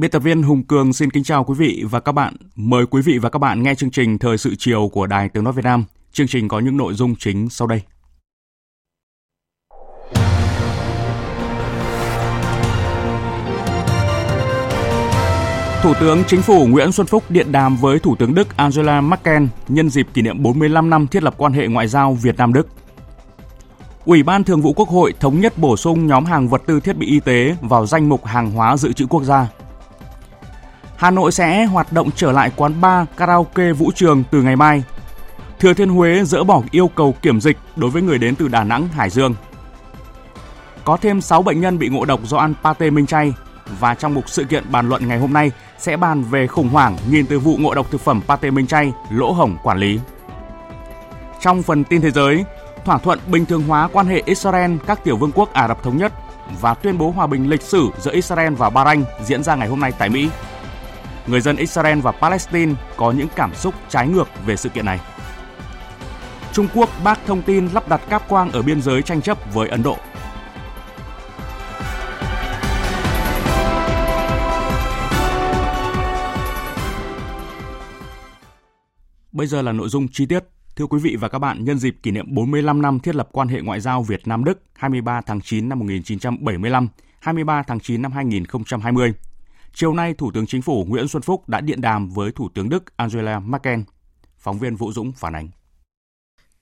Biên tập viên Hùng Cường xin kính chào quý vị và các bạn. Mời quý vị và các bạn nghe chương trình Thời sự chiều của Đài Tiếng Nói Việt Nam. Chương trình có những nội dung chính sau đây. Thủ tướng Chính phủ Nguyễn Xuân Phúc điện đàm với Thủ tướng Đức Angela Merkel nhân dịp kỷ niệm 45 năm thiết lập quan hệ ngoại giao Việt Nam-Đức. Ủy ban Thường vụ Quốc hội thống nhất bổ sung nhóm hàng vật tư thiết bị y tế vào danh mục hàng hóa dự trữ quốc gia. Hà Nội sẽ hoạt động trở lại quán bar, karaoke, vũ trường từ ngày mai. Thừa Thiên Huế dỡ bỏ yêu cầu kiểm dịch đối với người đến từ Đà Nẵng, Hải Dương. Có thêm 6 bệnh nhân bị ngộ độc do ăn pate minh chay và trong mục sự kiện bàn luận ngày hôm nay sẽ bàn về khủng hoảng nhìn từ vụ ngộ độc thực phẩm pate minh chay, lỗ hổng quản lý. Trong phần tin thế giới, thỏa thuận bình thường hóa quan hệ Israel các tiểu vương quốc Ả Rập thống nhất và tuyên bố hòa bình lịch sử giữa Israel và Bahrain diễn ra ngày hôm nay tại Mỹ người dân Israel và Palestine có những cảm xúc trái ngược về sự kiện này. Trung Quốc bác thông tin lắp đặt cáp quang ở biên giới tranh chấp với Ấn Độ. Bây giờ là nội dung chi tiết. Thưa quý vị và các bạn, nhân dịp kỷ niệm 45 năm thiết lập quan hệ ngoại giao Việt Nam Đức 23 tháng 9 năm 1975, 23 tháng 9 năm 2020, Chiều nay, Thủ tướng Chính phủ Nguyễn Xuân Phúc đã điện đàm với Thủ tướng Đức Angela Merkel. Phóng viên Vũ Dũng phản ánh.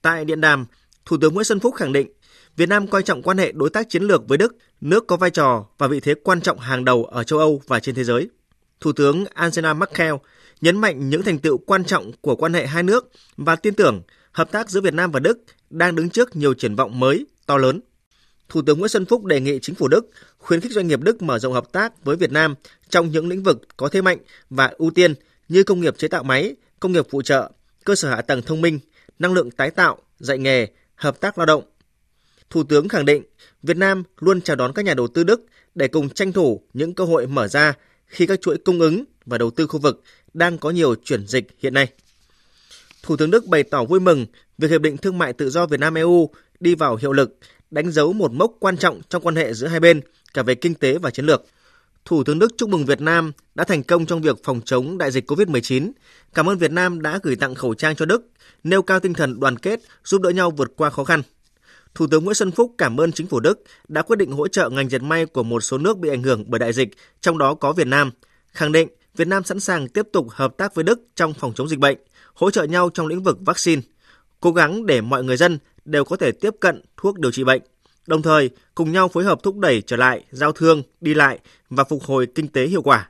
Tại điện đàm, Thủ tướng Nguyễn Xuân Phúc khẳng định Việt Nam coi trọng quan hệ đối tác chiến lược với Đức, nước có vai trò và vị thế quan trọng hàng đầu ở châu Âu và trên thế giới. Thủ tướng Angela Merkel nhấn mạnh những thành tựu quan trọng của quan hệ hai nước và tin tưởng hợp tác giữa Việt Nam và Đức đang đứng trước nhiều triển vọng mới, to lớn. Thủ tướng Nguyễn Xuân Phúc đề nghị chính phủ Đức khuyến khích doanh nghiệp Đức mở rộng hợp tác với Việt Nam trong những lĩnh vực có thế mạnh và ưu tiên như công nghiệp chế tạo máy, công nghiệp phụ trợ, cơ sở hạ tầng thông minh, năng lượng tái tạo, dạy nghề, hợp tác lao động. Thủ tướng khẳng định Việt Nam luôn chào đón các nhà đầu tư Đức để cùng tranh thủ những cơ hội mở ra khi các chuỗi cung ứng và đầu tư khu vực đang có nhiều chuyển dịch hiện nay. Thủ tướng Đức bày tỏ vui mừng việc Hiệp định Thương mại Tự do Việt Nam-EU đi vào hiệu lực đánh dấu một mốc quan trọng trong quan hệ giữa hai bên, cả về kinh tế và chiến lược. Thủ tướng Đức chúc mừng Việt Nam đã thành công trong việc phòng chống đại dịch COVID-19. Cảm ơn Việt Nam đã gửi tặng khẩu trang cho Đức, nêu cao tinh thần đoàn kết, giúp đỡ nhau vượt qua khó khăn. Thủ tướng Nguyễn Xuân Phúc cảm ơn chính phủ Đức đã quyết định hỗ trợ ngành dệt may của một số nước bị ảnh hưởng bởi đại dịch, trong đó có Việt Nam, khẳng định Việt Nam sẵn sàng tiếp tục hợp tác với Đức trong phòng chống dịch bệnh, hỗ trợ nhau trong lĩnh vực vaccine, cố gắng để mọi người dân đều có thể tiếp cận thuốc điều trị bệnh, đồng thời cùng nhau phối hợp thúc đẩy trở lại giao thương, đi lại và phục hồi kinh tế hiệu quả.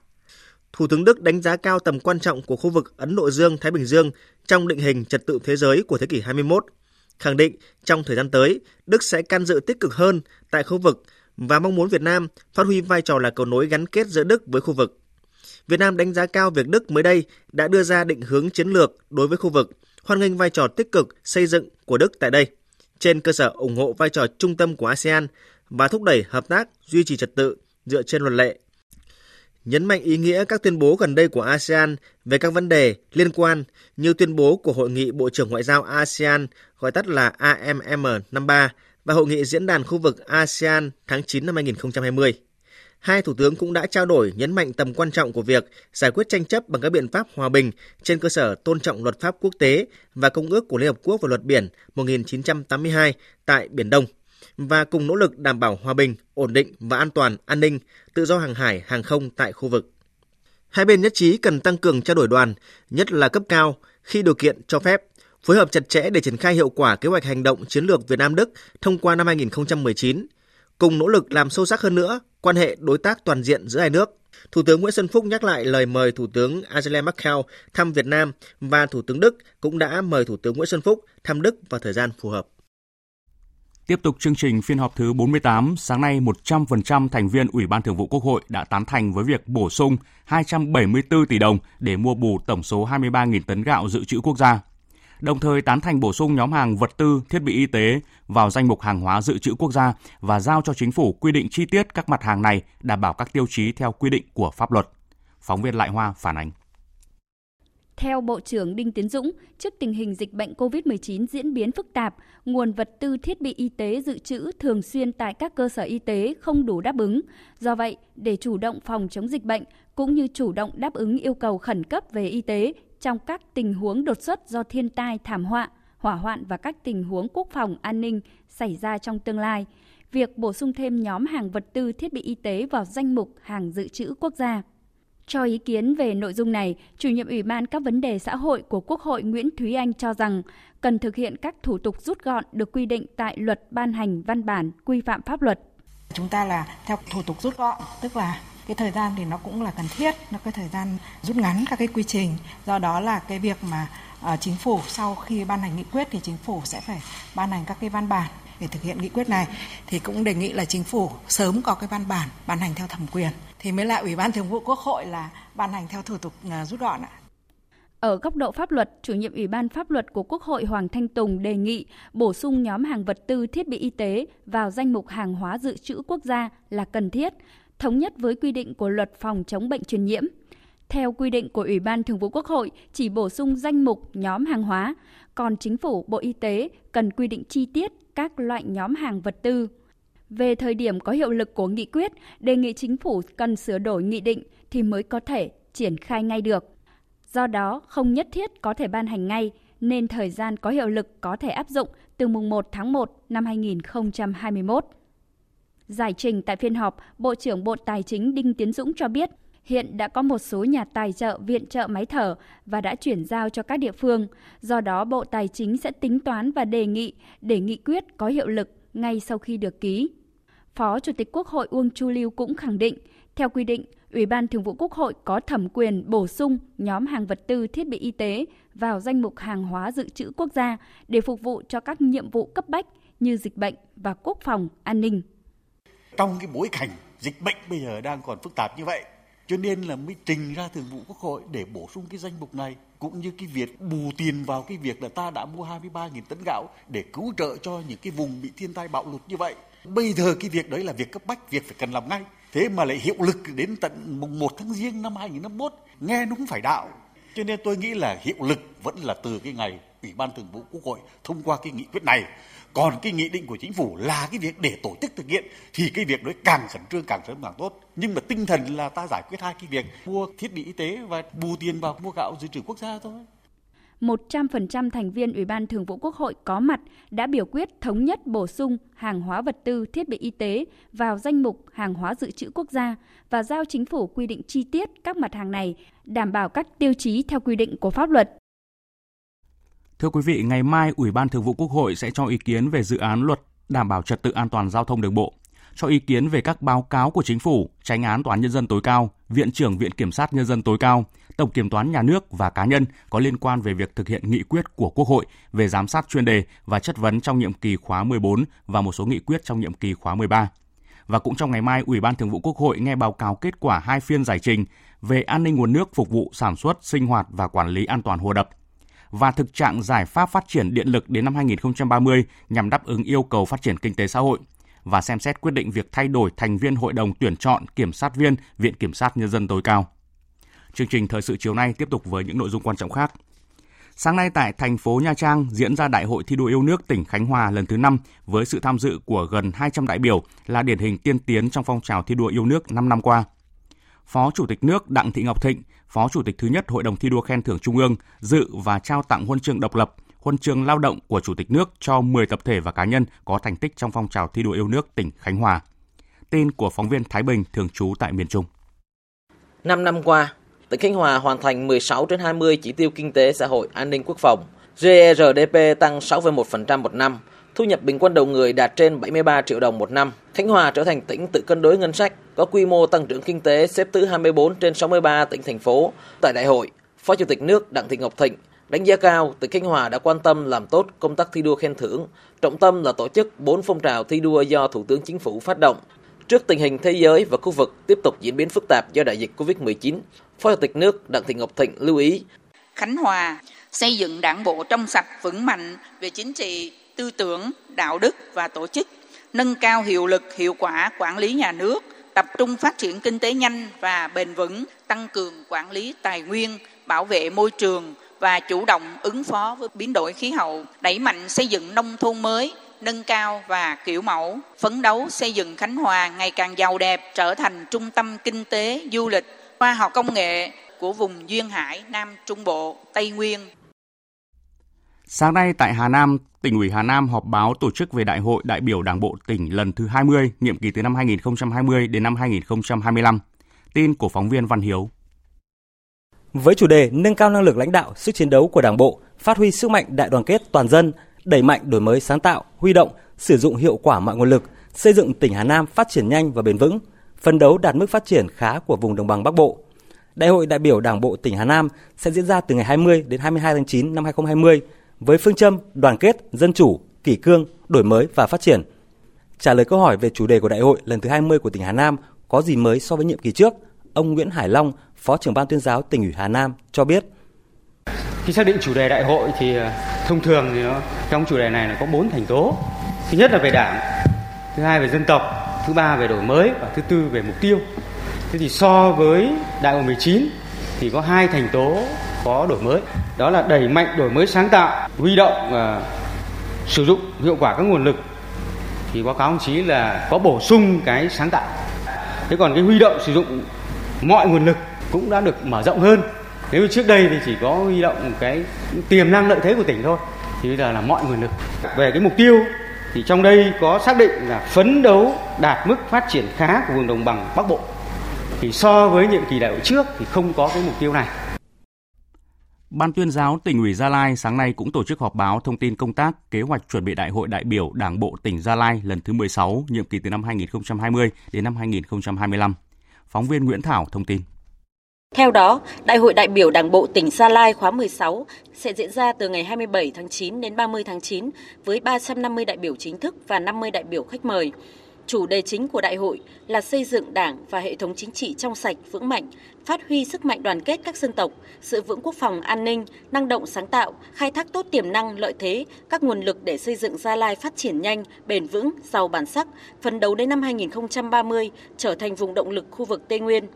Thủ tướng Đức đánh giá cao tầm quan trọng của khu vực Ấn Độ Dương-Thái Bình Dương trong định hình trật tự thế giới của thế kỷ 21, khẳng định trong thời gian tới, Đức sẽ can dự tích cực hơn tại khu vực và mong muốn Việt Nam phát huy vai trò là cầu nối gắn kết giữa Đức với khu vực. Việt Nam đánh giá cao việc Đức mới đây đã đưa ra định hướng chiến lược đối với khu vực, hoan nghênh vai trò tích cực xây dựng của Đức tại đây trên cơ sở ủng hộ vai trò trung tâm của ASEAN và thúc đẩy hợp tác duy trì trật tự dựa trên luật lệ. Nhấn mạnh ý nghĩa các tuyên bố gần đây của ASEAN về các vấn đề liên quan như tuyên bố của Hội nghị Bộ trưởng Ngoại giao ASEAN, gọi tắt là AMM53 và Hội nghị Diễn đàn khu vực ASEAN tháng 9 năm 2020 hai thủ tướng cũng đã trao đổi nhấn mạnh tầm quan trọng của việc giải quyết tranh chấp bằng các biện pháp hòa bình trên cơ sở tôn trọng luật pháp quốc tế và Công ước của Liên Hợp Quốc về luật biển 1982 tại Biển Đông và cùng nỗ lực đảm bảo hòa bình, ổn định và an toàn, an ninh, tự do hàng hải, hàng không tại khu vực. Hai bên nhất trí cần tăng cường trao đổi đoàn, nhất là cấp cao, khi điều kiện cho phép, phối hợp chặt chẽ để triển khai hiệu quả kế hoạch hành động chiến lược Việt Nam Đức thông qua năm 2019 cùng nỗ lực làm sâu sắc hơn nữa quan hệ đối tác toàn diện giữa hai nước. Thủ tướng Nguyễn Xuân Phúc nhắc lại lời mời Thủ tướng Angela Merkel thăm Việt Nam và Thủ tướng Đức cũng đã mời Thủ tướng Nguyễn Xuân Phúc thăm Đức vào thời gian phù hợp. Tiếp tục chương trình phiên họp thứ 48, sáng nay 100% thành viên Ủy ban Thường vụ Quốc hội đã tán thành với việc bổ sung 274 tỷ đồng để mua bù tổng số 23.000 tấn gạo dự trữ quốc gia. Đồng thời tán thành bổ sung nhóm hàng vật tư, thiết bị y tế vào danh mục hàng hóa dự trữ quốc gia và giao cho chính phủ quy định chi tiết các mặt hàng này đảm bảo các tiêu chí theo quy định của pháp luật. Phóng viên Lại Hoa phản ánh. Theo Bộ trưởng Đinh Tiến Dũng, trước tình hình dịch bệnh COVID-19 diễn biến phức tạp, nguồn vật tư thiết bị y tế dự trữ thường xuyên tại các cơ sở y tế không đủ đáp ứng. Do vậy, để chủ động phòng chống dịch bệnh cũng như chủ động đáp ứng yêu cầu khẩn cấp về y tế trong các tình huống đột xuất do thiên tai, thảm họa, hỏa hoạn và các tình huống quốc phòng an ninh xảy ra trong tương lai, việc bổ sung thêm nhóm hàng vật tư thiết bị y tế vào danh mục hàng dự trữ quốc gia. Cho ý kiến về nội dung này, chủ nhiệm Ủy ban các vấn đề xã hội của Quốc hội Nguyễn Thúy Anh cho rằng cần thực hiện các thủ tục rút gọn được quy định tại luật ban hành văn bản quy phạm pháp luật. Chúng ta là theo thủ tục rút gọn, tức là cái thời gian thì nó cũng là cần thiết, nó có thời gian rút ngắn các cái quy trình. Do đó là cái việc mà uh, chính phủ sau khi ban hành nghị quyết thì chính phủ sẽ phải ban hành các cái văn bản để thực hiện nghị quyết này thì cũng đề nghị là chính phủ sớm có cái văn bản ban hành theo thẩm quyền thì mới lại ủy ban thường vụ quốc hội là ban hành theo thủ tục ờ, rút gọn ạ. Ở góc độ pháp luật, chủ nhiệm Ủy ban pháp luật của Quốc hội Hoàng Thanh Tùng đề nghị bổ sung nhóm hàng vật tư thiết bị y tế vào danh mục hàng hóa dự trữ quốc gia là cần thiết, thống nhất với quy định của luật phòng chống bệnh truyền nhiễm. Theo quy định của Ủy ban Thường vụ Quốc hội, chỉ bổ sung danh mục nhóm hàng hóa, còn Chính phủ, Bộ Y tế cần quy định chi tiết các loại nhóm hàng vật tư. Về thời điểm có hiệu lực của nghị quyết, đề nghị chính phủ cần sửa đổi nghị định thì mới có thể triển khai ngay được. Do đó, không nhất thiết có thể ban hành ngay, nên thời gian có hiệu lực có thể áp dụng từ mùng 1 tháng 1 năm 2021. Giải trình tại phiên họp, Bộ trưởng Bộ Tài chính Đinh Tiến Dũng cho biết, hiện đã có một số nhà tài trợ viện trợ máy thở và đã chuyển giao cho các địa phương. Do đó, Bộ Tài chính sẽ tính toán và đề nghị để nghị quyết có hiệu lực ngay sau khi được ký. Phó Chủ tịch Quốc hội Uông Chu Lưu cũng khẳng định, theo quy định, Ủy ban Thường vụ Quốc hội có thẩm quyền bổ sung nhóm hàng vật tư thiết bị y tế vào danh mục hàng hóa dự trữ quốc gia để phục vụ cho các nhiệm vụ cấp bách như dịch bệnh và quốc phòng, an ninh. Trong cái bối cảnh dịch bệnh bây giờ đang còn phức tạp như vậy, cho nên là mới trình ra Thường vụ Quốc hội để bổ sung cái danh mục này cũng như cái việc bù tiền vào cái việc là ta đã mua 23.000 tấn gạo để cứu trợ cho những cái vùng bị thiên tai bạo lụt như vậy. Bây giờ cái việc đấy là việc cấp bách, việc phải cần làm ngay. Thế mà lại hiệu lực đến tận mùng 1 tháng Giêng năm 2021, nghe nó cũng phải đạo. Cho nên tôi nghĩ là hiệu lực vẫn là từ cái ngày Ủy ban Thường vụ Quốc hội thông qua cái nghị quyết này. Còn cái nghị định của chính phủ là cái việc để tổ chức thực hiện thì cái việc đấy càng khẩn trương càng sớm càng tốt. Nhưng mà tinh thần là ta giải quyết hai cái việc mua thiết bị y tế và bù tiền vào mua gạo dự trữ quốc gia thôi. 100% thành viên Ủy ban Thường vụ Quốc hội có mặt đã biểu quyết thống nhất bổ sung hàng hóa vật tư thiết bị y tế vào danh mục hàng hóa dự trữ quốc gia và giao chính phủ quy định chi tiết các mặt hàng này, đảm bảo các tiêu chí theo quy định của pháp luật. Thưa quý vị, ngày mai Ủy ban Thường vụ Quốc hội sẽ cho ý kiến về dự án luật đảm bảo trật tự an toàn giao thông đường bộ, cho ý kiến về các báo cáo của chính phủ, tránh án tòa án nhân dân tối cao, viện trưởng viện kiểm sát nhân dân tối cao, tổng kiểm toán nhà nước và cá nhân có liên quan về việc thực hiện nghị quyết của Quốc hội về giám sát chuyên đề và chất vấn trong nhiệm kỳ khóa 14 và một số nghị quyết trong nhiệm kỳ khóa 13. Và cũng trong ngày mai, Ủy ban Thường vụ Quốc hội nghe báo cáo kết quả hai phiên giải trình về an ninh nguồn nước phục vụ sản xuất, sinh hoạt và quản lý an toàn hồ đập và thực trạng giải pháp phát triển điện lực đến năm 2030 nhằm đáp ứng yêu cầu phát triển kinh tế xã hội và xem xét quyết định việc thay đổi thành viên hội đồng tuyển chọn kiểm sát viên Viện Kiểm sát Nhân dân tối cao. Chương trình thời sự chiều nay tiếp tục với những nội dung quan trọng khác. Sáng nay tại thành phố Nha Trang diễn ra Đại hội thi đua yêu nước tỉnh Khánh Hòa lần thứ 5 với sự tham dự của gần 200 đại biểu là điển hình tiên tiến trong phong trào thi đua yêu nước 5 năm qua. Phó Chủ tịch nước Đặng Thị Ngọc Thịnh, Phó Chủ tịch thứ nhất Hội đồng thi đua khen thưởng Trung ương dự và trao tặng huân chương độc lập, huân chương lao động của Chủ tịch nước cho 10 tập thể và cá nhân có thành tích trong phong trào thi đua yêu nước tỉnh Khánh Hòa. Tin của phóng viên Thái Bình thường trú tại miền Trung. 5 năm qua, tỉnh Khánh Hòa hoàn thành 16 trên 20 chỉ tiêu kinh tế xã hội an ninh quốc phòng. GRDP tăng 6,1% một năm, thu nhập bình quân đầu người đạt trên 73 triệu đồng một năm. Khánh Hòa trở thành tỉnh tự cân đối ngân sách, có quy mô tăng trưởng kinh tế xếp thứ 24 trên 63 tỉnh thành phố. Tại đại hội, Phó Chủ tịch nước Đặng Thị Ngọc Thịnh đánh giá cao tỉnh Khánh Hòa đã quan tâm làm tốt công tác thi đua khen thưởng, trọng tâm là tổ chức 4 phong trào thi đua do Thủ tướng Chính phủ phát động. Trước tình hình thế giới và khu vực tiếp tục diễn biến phức tạp do đại dịch Covid-19, Phó Chủ tịch nước Đặng Thị Ngọc Thịnh lưu ý Khánh Hòa xây dựng đảng bộ trong sạch vững mạnh về chính trị, tư tưởng, đạo đức và tổ chức, nâng cao hiệu lực, hiệu quả quản lý nhà nước, tập trung phát triển kinh tế nhanh và bền vững, tăng cường quản lý tài nguyên, bảo vệ môi trường và chủ động ứng phó với biến đổi khí hậu, đẩy mạnh xây dựng nông thôn mới, nâng cao và kiểu mẫu, phấn đấu xây dựng Khánh Hòa ngày càng giàu đẹp, trở thành trung tâm kinh tế, du lịch, khoa học công nghệ của vùng Duyên Hải, Nam Trung Bộ, Tây Nguyên. Sáng nay tại Hà Nam, tỉnh ủy Hà Nam họp báo tổ chức về Đại hội đại biểu Đảng bộ tỉnh lần thứ 20, nhiệm kỳ từ năm 2020 đến năm 2025. Tin của phóng viên Văn Hiếu. Với chủ đề nâng cao năng lực lãnh đạo, sức chiến đấu của Đảng bộ, phát huy sức mạnh đại đoàn kết toàn dân, đẩy mạnh đổi mới sáng tạo, huy động, sử dụng hiệu quả mọi nguồn lực, xây dựng tỉnh Hà Nam phát triển nhanh và bền vững, phấn đấu đạt mức phát triển khá của vùng đồng bằng Bắc Bộ. Đại hội đại biểu Đảng bộ tỉnh Hà Nam sẽ diễn ra từ ngày 20 đến 22 tháng 9 năm 2020 với phương châm đoàn kết, dân chủ, kỷ cương, đổi mới và phát triển. Trả lời câu hỏi về chủ đề của đại hội lần thứ 20 của tỉnh Hà Nam có gì mới so với nhiệm kỳ trước, ông Nguyễn Hải Long, Phó trưởng ban tuyên giáo tỉnh ủy Hà Nam cho biết. Khi xác định chủ đề đại hội thì ờ, thông thường thì nó, trong chủ đề này là có bốn thành tố. Thứ nhất là về đảng, thứ hai về dân tộc, thứ ba về đổi mới và thứ tư về mục tiêu. Thế thì so với đại hội 19 thì có hai thành tố có đổi mới đó là đẩy mạnh đổi mới sáng tạo, huy động và sử dụng hiệu quả các nguồn lực. Thì báo cáo ông chí là có bổ sung cái sáng tạo. Thế còn cái huy động sử dụng mọi nguồn lực cũng đã được mở rộng hơn. Nếu như trước đây thì chỉ có huy động cái tiềm năng lợi thế của tỉnh thôi, thì bây giờ là mọi nguồn lực. Về cái mục tiêu thì trong đây có xác định là phấn đấu đạt mức phát triển khá của vùng đồng bằng bắc bộ. Thì so với nhiệm kỳ đại hội trước thì không có cái mục tiêu này. Ban tuyên giáo tỉnh ủy Gia Lai sáng nay cũng tổ chức họp báo thông tin công tác kế hoạch chuẩn bị đại hội đại biểu Đảng bộ tỉnh Gia Lai lần thứ 16, nhiệm kỳ từ năm 2020 đến năm 2025. Phóng viên Nguyễn Thảo thông tin. Theo đó, Đại hội đại biểu Đảng bộ tỉnh Gia Lai khóa 16 sẽ diễn ra từ ngày 27 tháng 9 đến 30 tháng 9 với 350 đại biểu chính thức và 50 đại biểu khách mời. Chủ đề chính của đại hội là xây dựng Đảng và hệ thống chính trị trong sạch, vững mạnh, phát huy sức mạnh đoàn kết các dân tộc, sự vững quốc phòng an ninh, năng động sáng tạo, khai thác tốt tiềm năng, lợi thế, các nguồn lực để xây dựng Gia Lai phát triển nhanh, bền vững, giàu bản sắc, phấn đấu đến năm 2030 trở thành vùng động lực khu vực Tây Nguyên.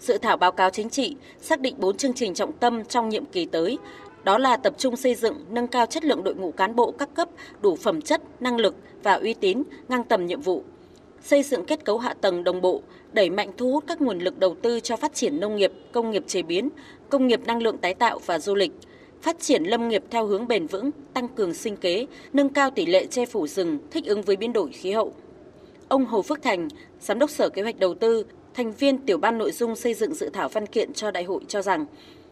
Dự thảo báo cáo chính trị xác định 4 chương trình trọng tâm trong nhiệm kỳ tới, đó là tập trung xây dựng, nâng cao chất lượng đội ngũ cán bộ các cấp đủ phẩm chất, năng lực và uy tín, ngang tầm nhiệm vụ, xây dựng kết cấu hạ tầng đồng bộ, đẩy mạnh thu hút các nguồn lực đầu tư cho phát triển nông nghiệp, công nghiệp chế biến, công nghiệp năng lượng tái tạo và du lịch, phát triển lâm nghiệp theo hướng bền vững, tăng cường sinh kế, nâng cao tỷ lệ che phủ rừng thích ứng với biến đổi khí hậu. Ông Hồ Phước Thành, Giám đốc Sở Kế hoạch Đầu tư, thành viên tiểu ban nội dung xây dựng dự thảo văn kiện cho đại hội cho rằng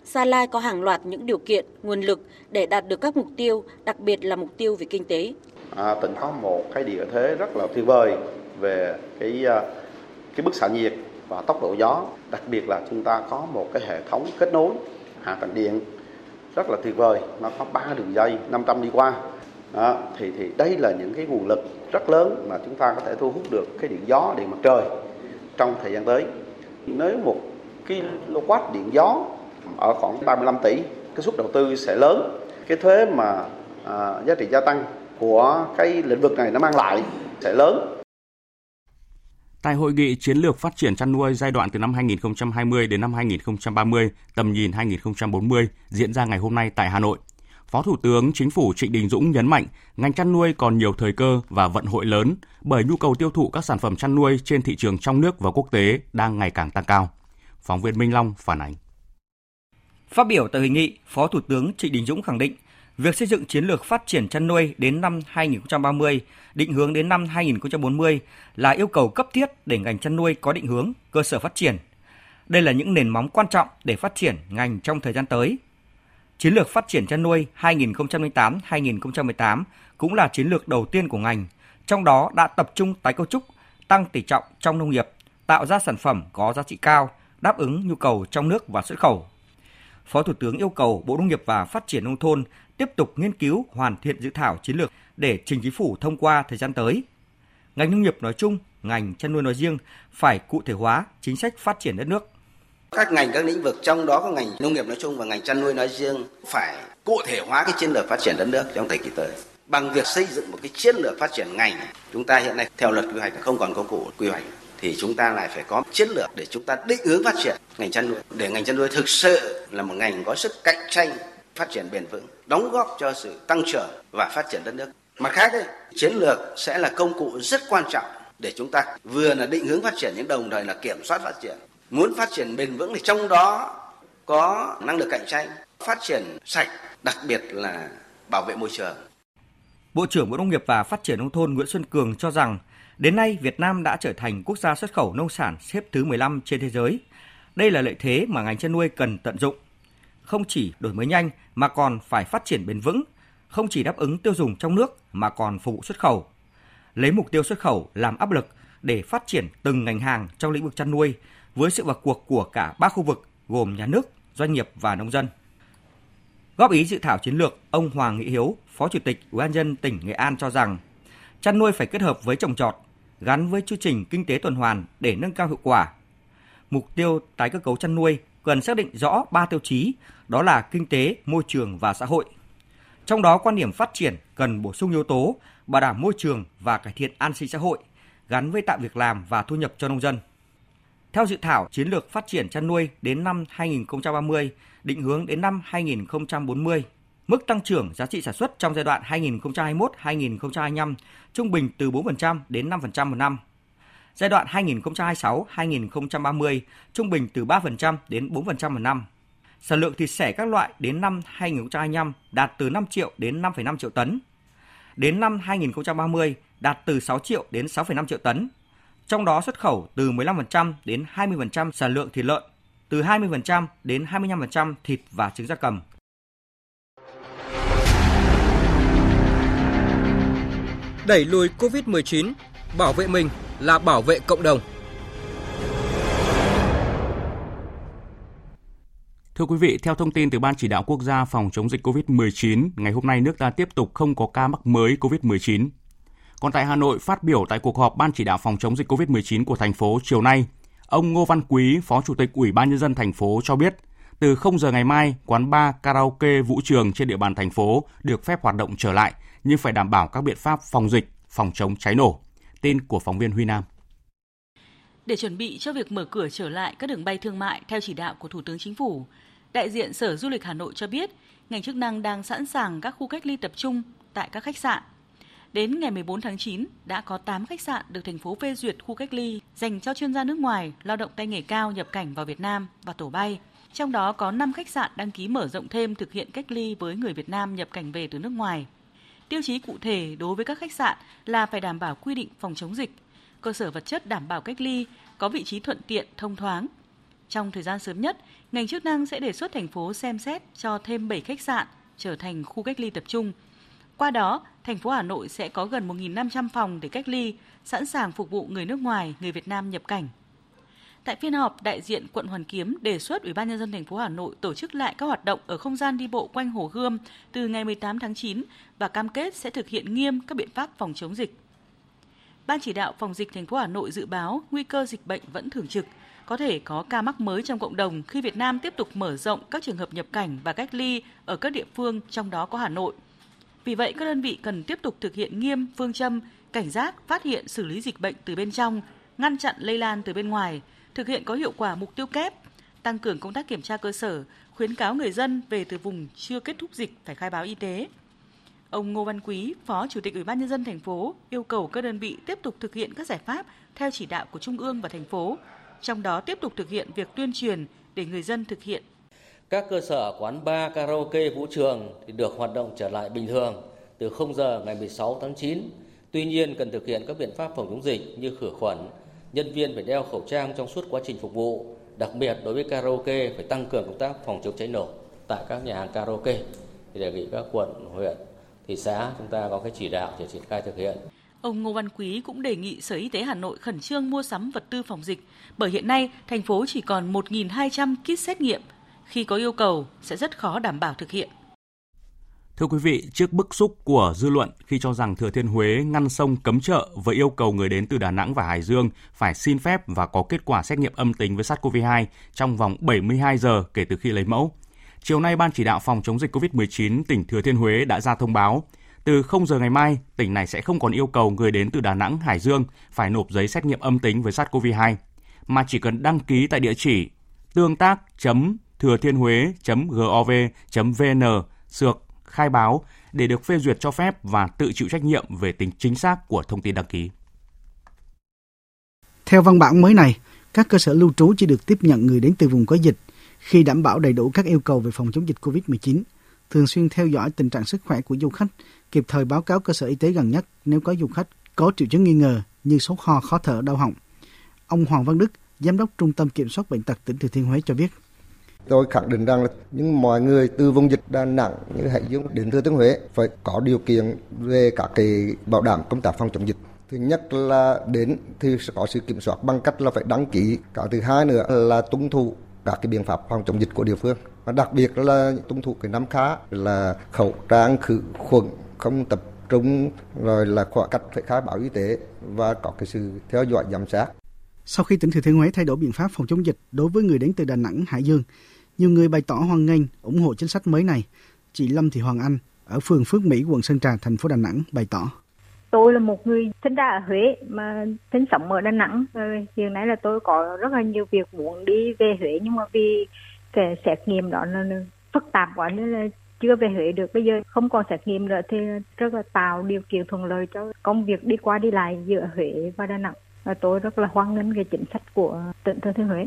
Gia Lai có hàng loạt những điều kiện, nguồn lực để đạt được các mục tiêu, đặc biệt là mục tiêu về kinh tế. À, tỉnh có một cái địa thế rất là tuyệt vời về cái à, cái bức xạ nhiệt và tốc độ gió. Đặc biệt là chúng ta có một cái hệ thống kết nối hạ tầng điện rất là tuyệt vời. Nó có ba đường dây 500 đi qua. Đó, thì thì đây là những cái nguồn lực rất lớn mà chúng ta có thể thu hút được cái điện gió điện mặt trời trong thời gian tới. Nếu một kW điện gió ở khoảng 35 tỷ cái suất đầu tư sẽ lớn. Cái thuế mà à, giá trị gia tăng của cái lĩnh vực này nó mang lại sẽ lớn. Tại hội nghị chiến lược phát triển chăn nuôi giai đoạn từ năm 2020 đến năm 2030, tầm nhìn 2040 diễn ra ngày hôm nay tại Hà Nội. Phó Thủ tướng Chính phủ Trịnh Đình Dũng nhấn mạnh, ngành chăn nuôi còn nhiều thời cơ và vận hội lớn bởi nhu cầu tiêu thụ các sản phẩm chăn nuôi trên thị trường trong nước và quốc tế đang ngày càng tăng cao. Phóng viên Minh Long phản ánh. Phát biểu tại hội nghị, Phó Thủ tướng Trịnh Đình Dũng khẳng định, việc xây dựng chiến lược phát triển chăn nuôi đến năm 2030, định hướng đến năm 2040 là yêu cầu cấp thiết để ngành chăn nuôi có định hướng, cơ sở phát triển. Đây là những nền móng quan trọng để phát triển ngành trong thời gian tới. Chiến lược phát triển chăn nuôi 2008-2018 cũng là chiến lược đầu tiên của ngành, trong đó đã tập trung tái cấu trúc, tăng tỷ trọng trong nông nghiệp, tạo ra sản phẩm có giá trị cao, đáp ứng nhu cầu trong nước và xuất khẩu. Phó Thủ tướng yêu cầu Bộ Nông nghiệp và Phát triển Nông thôn tiếp tục nghiên cứu hoàn thiện dự thảo chiến lược để trình chính phủ thông qua thời gian tới. Ngành nông nghiệp nói chung, ngành chăn nuôi nói riêng phải cụ thể hóa chính sách phát triển đất nước. Các ngành các lĩnh vực trong đó có ngành nông nghiệp nói chung và ngành chăn nuôi nói riêng phải cụ thể hóa cái chiến lược phát triển đất nước trong thời kỳ tới bằng việc xây dựng một cái chiến lược phát triển ngành. Chúng ta hiện nay theo luật quy hoạch không còn công cụ quy hoạch thì chúng ta lại phải có chiến lược để chúng ta định hướng phát triển ngành chăn nuôi để ngành chăn nuôi thực sự là một ngành có sức cạnh tranh phát triển bền vững đóng góp cho sự tăng trưởng và phát triển đất nước mặt khác ấy, chiến lược sẽ là công cụ rất quan trọng để chúng ta vừa là định hướng phát triển nhưng đồng thời là kiểm soát phát triển muốn phát triển bền vững thì trong đó có năng lực cạnh tranh phát triển sạch đặc biệt là bảo vệ môi trường Bộ trưởng Bộ Nông nghiệp và Phát triển Nông thôn Nguyễn Xuân Cường cho rằng Đến nay, Việt Nam đã trở thành quốc gia xuất khẩu nông sản xếp thứ 15 trên thế giới. Đây là lợi thế mà ngành chăn nuôi cần tận dụng. Không chỉ đổi mới nhanh mà còn phải phát triển bền vững, không chỉ đáp ứng tiêu dùng trong nước mà còn phục vụ xuất khẩu. Lấy mục tiêu xuất khẩu làm áp lực để phát triển từng ngành hàng trong lĩnh vực chăn nuôi với sự vào cuộc của cả ba khu vực gồm nhà nước, doanh nghiệp và nông dân. Góp ý dự thảo chiến lược, ông Hoàng Nghị Hiếu, Phó Chủ tịch Ủy ban dân tỉnh Nghệ An cho rằng chăn nuôi phải kết hợp với trồng trọt, gắn với chương trình kinh tế tuần hoàn để nâng cao hiệu quả. Mục tiêu tái cơ cấu chăn nuôi cần xác định rõ ba tiêu chí, đó là kinh tế, môi trường và xã hội. Trong đó quan điểm phát triển cần bổ sung yếu tố bảo đảm môi trường và cải thiện an sinh xã hội, gắn với tạo việc làm và thu nhập cho nông dân. Theo dự thảo chiến lược phát triển chăn nuôi đến năm 2030, định hướng đến năm 2040, Mức tăng trưởng giá trị sản xuất trong giai đoạn 2021-2025 trung bình từ 4% đến 5% một năm. Giai đoạn 2026-2030 trung bình từ 3% đến 4% một năm. Sản lượng thịt sẻ các loại đến năm 2025 đạt từ 5 triệu đến 5,5 triệu tấn. Đến năm 2030 đạt từ 6 triệu đến 6,5 triệu tấn. Trong đó xuất khẩu từ 15% đến 20% sản lượng thịt lợn, từ 20% đến 25% thịt và trứng gia cầm. Đẩy lùi Covid-19, bảo vệ mình là bảo vệ cộng đồng. Thưa quý vị, theo thông tin từ Ban Chỉ đạo Quốc gia phòng chống dịch COVID-19, ngày hôm nay nước ta tiếp tục không có ca mắc mới COVID-19. Còn tại Hà Nội, phát biểu tại cuộc họp Ban Chỉ đạo phòng chống dịch COVID-19 của thành phố chiều nay, ông Ngô Văn Quý, Phó Chủ tịch Ủy ban Nhân dân thành phố cho biết, từ 0 giờ ngày mai, quán bar, karaoke, vũ trường trên địa bàn thành phố được phép hoạt động trở lại, nhưng phải đảm bảo các biện pháp phòng dịch, phòng chống cháy nổ. Tin của phóng viên Huy Nam. Để chuẩn bị cho việc mở cửa trở lại các đường bay thương mại theo chỉ đạo của Thủ tướng Chính phủ, đại diện Sở Du lịch Hà Nội cho biết, ngành chức năng đang sẵn sàng các khu cách ly tập trung tại các khách sạn. Đến ngày 14 tháng 9, đã có 8 khách sạn được thành phố phê duyệt khu cách ly dành cho chuyên gia nước ngoài, lao động tay nghề cao nhập cảnh vào Việt Nam và tổ bay. Trong đó có 5 khách sạn đăng ký mở rộng thêm thực hiện cách ly với người Việt Nam nhập cảnh về từ nước ngoài. Tiêu chí cụ thể đối với các khách sạn là phải đảm bảo quy định phòng chống dịch, cơ sở vật chất đảm bảo cách ly, có vị trí thuận tiện, thông thoáng. Trong thời gian sớm nhất, ngành chức năng sẽ đề xuất thành phố xem xét cho thêm 7 khách sạn trở thành khu cách ly tập trung. Qua đó, thành phố Hà Nội sẽ có gần 1.500 phòng để cách ly, sẵn sàng phục vụ người nước ngoài, người Việt Nam nhập cảnh. Tại phiên họp, đại diện quận Hoàn Kiếm đề xuất Ủy ban nhân dân thành phố Hà Nội tổ chức lại các hoạt động ở không gian đi bộ quanh Hồ Gươm từ ngày 18 tháng 9 và cam kết sẽ thực hiện nghiêm các biện pháp phòng chống dịch. Ban chỉ đạo phòng dịch thành phố Hà Nội dự báo nguy cơ dịch bệnh vẫn thường trực, có thể có ca mắc mới trong cộng đồng khi Việt Nam tiếp tục mở rộng các trường hợp nhập cảnh và cách ly ở các địa phương trong đó có Hà Nội. Vì vậy, các đơn vị cần tiếp tục thực hiện nghiêm phương châm cảnh giác, phát hiện, xử lý dịch bệnh từ bên trong, ngăn chặn lây lan từ bên ngoài, thực hiện có hiệu quả mục tiêu kép, tăng cường công tác kiểm tra cơ sở, khuyến cáo người dân về từ vùng chưa kết thúc dịch phải khai báo y tế. Ông Ngô Văn Quý, Phó Chủ tịch Ủy ban nhân dân thành phố yêu cầu các đơn vị tiếp tục thực hiện các giải pháp theo chỉ đạo của Trung ương và thành phố, trong đó tiếp tục thực hiện việc tuyên truyền để người dân thực hiện. Các cơ sở quán bar, karaoke, vũ trường thì được hoạt động trở lại bình thường từ 0 giờ ngày 16 tháng 9. Tuy nhiên cần thực hiện các biện pháp phòng chống dịch như khử khuẩn, nhân viên phải đeo khẩu trang trong suốt quá trình phục vụ, đặc biệt đối với karaoke phải tăng cường công tác phòng chống cháy nổ. tại các nhà hàng karaoke thì đề nghị các quận, huyện, thị xã chúng ta có cái chỉ đạo để triển khai thực hiện. Ông Ngô Văn Quý cũng đề nghị Sở Y tế Hà Nội khẩn trương mua sắm vật tư phòng dịch, bởi hiện nay thành phố chỉ còn 1.200 kit xét nghiệm. Khi có yêu cầu sẽ rất khó đảm bảo thực hiện. Thưa quý vị, trước bức xúc của dư luận khi cho rằng Thừa Thiên Huế ngăn sông cấm chợ với yêu cầu người đến từ Đà Nẵng và Hải Dương phải xin phép và có kết quả xét nghiệm âm tính với SARS-CoV-2 trong vòng 72 giờ kể từ khi lấy mẫu. Chiều nay, Ban chỉ đạo phòng chống dịch COVID-19 tỉnh Thừa Thiên Huế đã ra thông báo, từ 0 giờ ngày mai, tỉnh này sẽ không còn yêu cầu người đến từ Đà Nẵng, Hải Dương phải nộp giấy xét nghiệm âm tính với SARS-CoV-2, mà chỉ cần đăng ký tại địa chỉ tương tác thừa thiên huế gov vn sược khai báo để được phê duyệt cho phép và tự chịu trách nhiệm về tính chính xác của thông tin đăng ký. Theo văn bản mới này, các cơ sở lưu trú chỉ được tiếp nhận người đến từ vùng có dịch khi đảm bảo đầy đủ các yêu cầu về phòng chống dịch COVID-19, thường xuyên theo dõi tình trạng sức khỏe của du khách, kịp thời báo cáo cơ sở y tế gần nhất nếu có du khách có triệu chứng nghi ngờ như sốt ho, khó thở, đau họng. Ông Hoàng Văn Đức, Giám đốc Trung tâm Kiểm soát Bệnh tật tỉnh Thừa Thiên Huế cho biết. Tôi khẳng định rằng là những mọi người từ vùng dịch Đà Nẵng như Hải Dương đến Thừa Thiên Huế phải có điều kiện về các cái bảo đảm công tác phòng chống dịch. Thứ nhất là đến thì sẽ có sự kiểm soát bằng cách là phải đăng ký. Cái thứ hai nữa là tuân thủ các cái biện pháp phòng chống dịch của địa phương. Và đặc biệt là tuân thủ cái năm khá là khẩu trang khử khuẩn không tập trung rồi là khoảng cách phải khai báo y tế và có cái sự theo dõi giám sát. Sau khi tỉnh Thừa Thiên Huế thay đổi biện pháp phòng chống dịch đối với người đến từ Đà Nẵng, Hải Dương, nhiều người bày tỏ hoan nghênh, ủng hộ chính sách mới này. Chị Lâm Thị Hoàng Anh ở phường Phước Mỹ, quận Sơn Trà, thành phố Đà Nẵng bày tỏ. Tôi là một người sinh ra ở Huế mà sinh sống ở Đà Nẵng. Ờ, hiện nay là tôi có rất là nhiều việc muốn đi về Huế nhưng mà vì cái xét nghiệm đó là phức tạp quá nên là chưa về Huế được. Bây giờ không còn xét nghiệm nữa thì rất là tạo điều kiện thuận lợi cho công việc đi qua đi lại giữa Huế và Đà Nẵng. Và tôi rất là hoan nghênh cái chính sách của tỉnh Thừa Thiên Huế.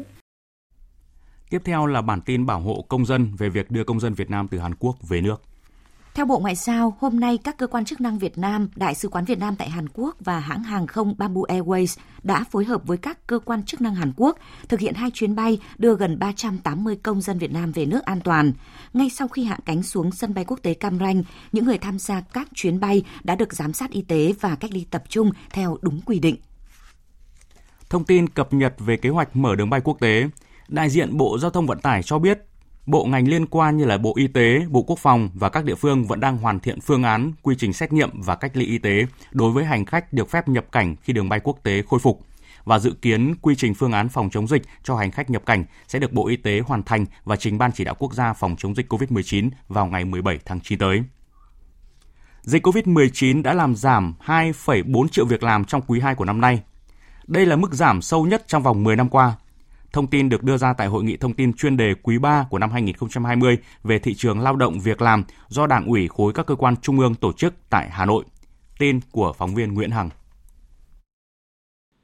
Tiếp theo là bản tin bảo hộ công dân về việc đưa công dân Việt Nam từ Hàn Quốc về nước. Theo Bộ Ngoại giao, hôm nay các cơ quan chức năng Việt Nam, Đại sứ quán Việt Nam tại Hàn Quốc và hãng hàng không Bamboo Airways đã phối hợp với các cơ quan chức năng Hàn Quốc thực hiện hai chuyến bay đưa gần 380 công dân Việt Nam về nước an toàn. Ngay sau khi hạ cánh xuống sân bay quốc tế Cam Ranh, những người tham gia các chuyến bay đã được giám sát y tế và cách ly tập trung theo đúng quy định. Thông tin cập nhật về kế hoạch mở đường bay quốc tế, đại diện Bộ Giao thông Vận tải cho biết bộ ngành liên quan như là Bộ Y tế, Bộ Quốc phòng và các địa phương vẫn đang hoàn thiện phương án, quy trình xét nghiệm và cách ly y tế đối với hành khách được phép nhập cảnh khi đường bay quốc tế khôi phục và dự kiến quy trình phương án phòng chống dịch cho hành khách nhập cảnh sẽ được Bộ Y tế hoàn thành và trình Ban chỉ đạo quốc gia phòng chống dịch COVID-19 vào ngày 17 tháng 9 tới. Dịch COVID-19 đã làm giảm 2,4 triệu việc làm trong quý 2 của năm nay. Đây là mức giảm sâu nhất trong vòng 10 năm qua Thông tin được đưa ra tại hội nghị thông tin chuyên đề quý 3 của năm 2020 về thị trường lao động việc làm do Đảng ủy khối các cơ quan trung ương tổ chức tại Hà Nội. Tin của phóng viên Nguyễn Hằng.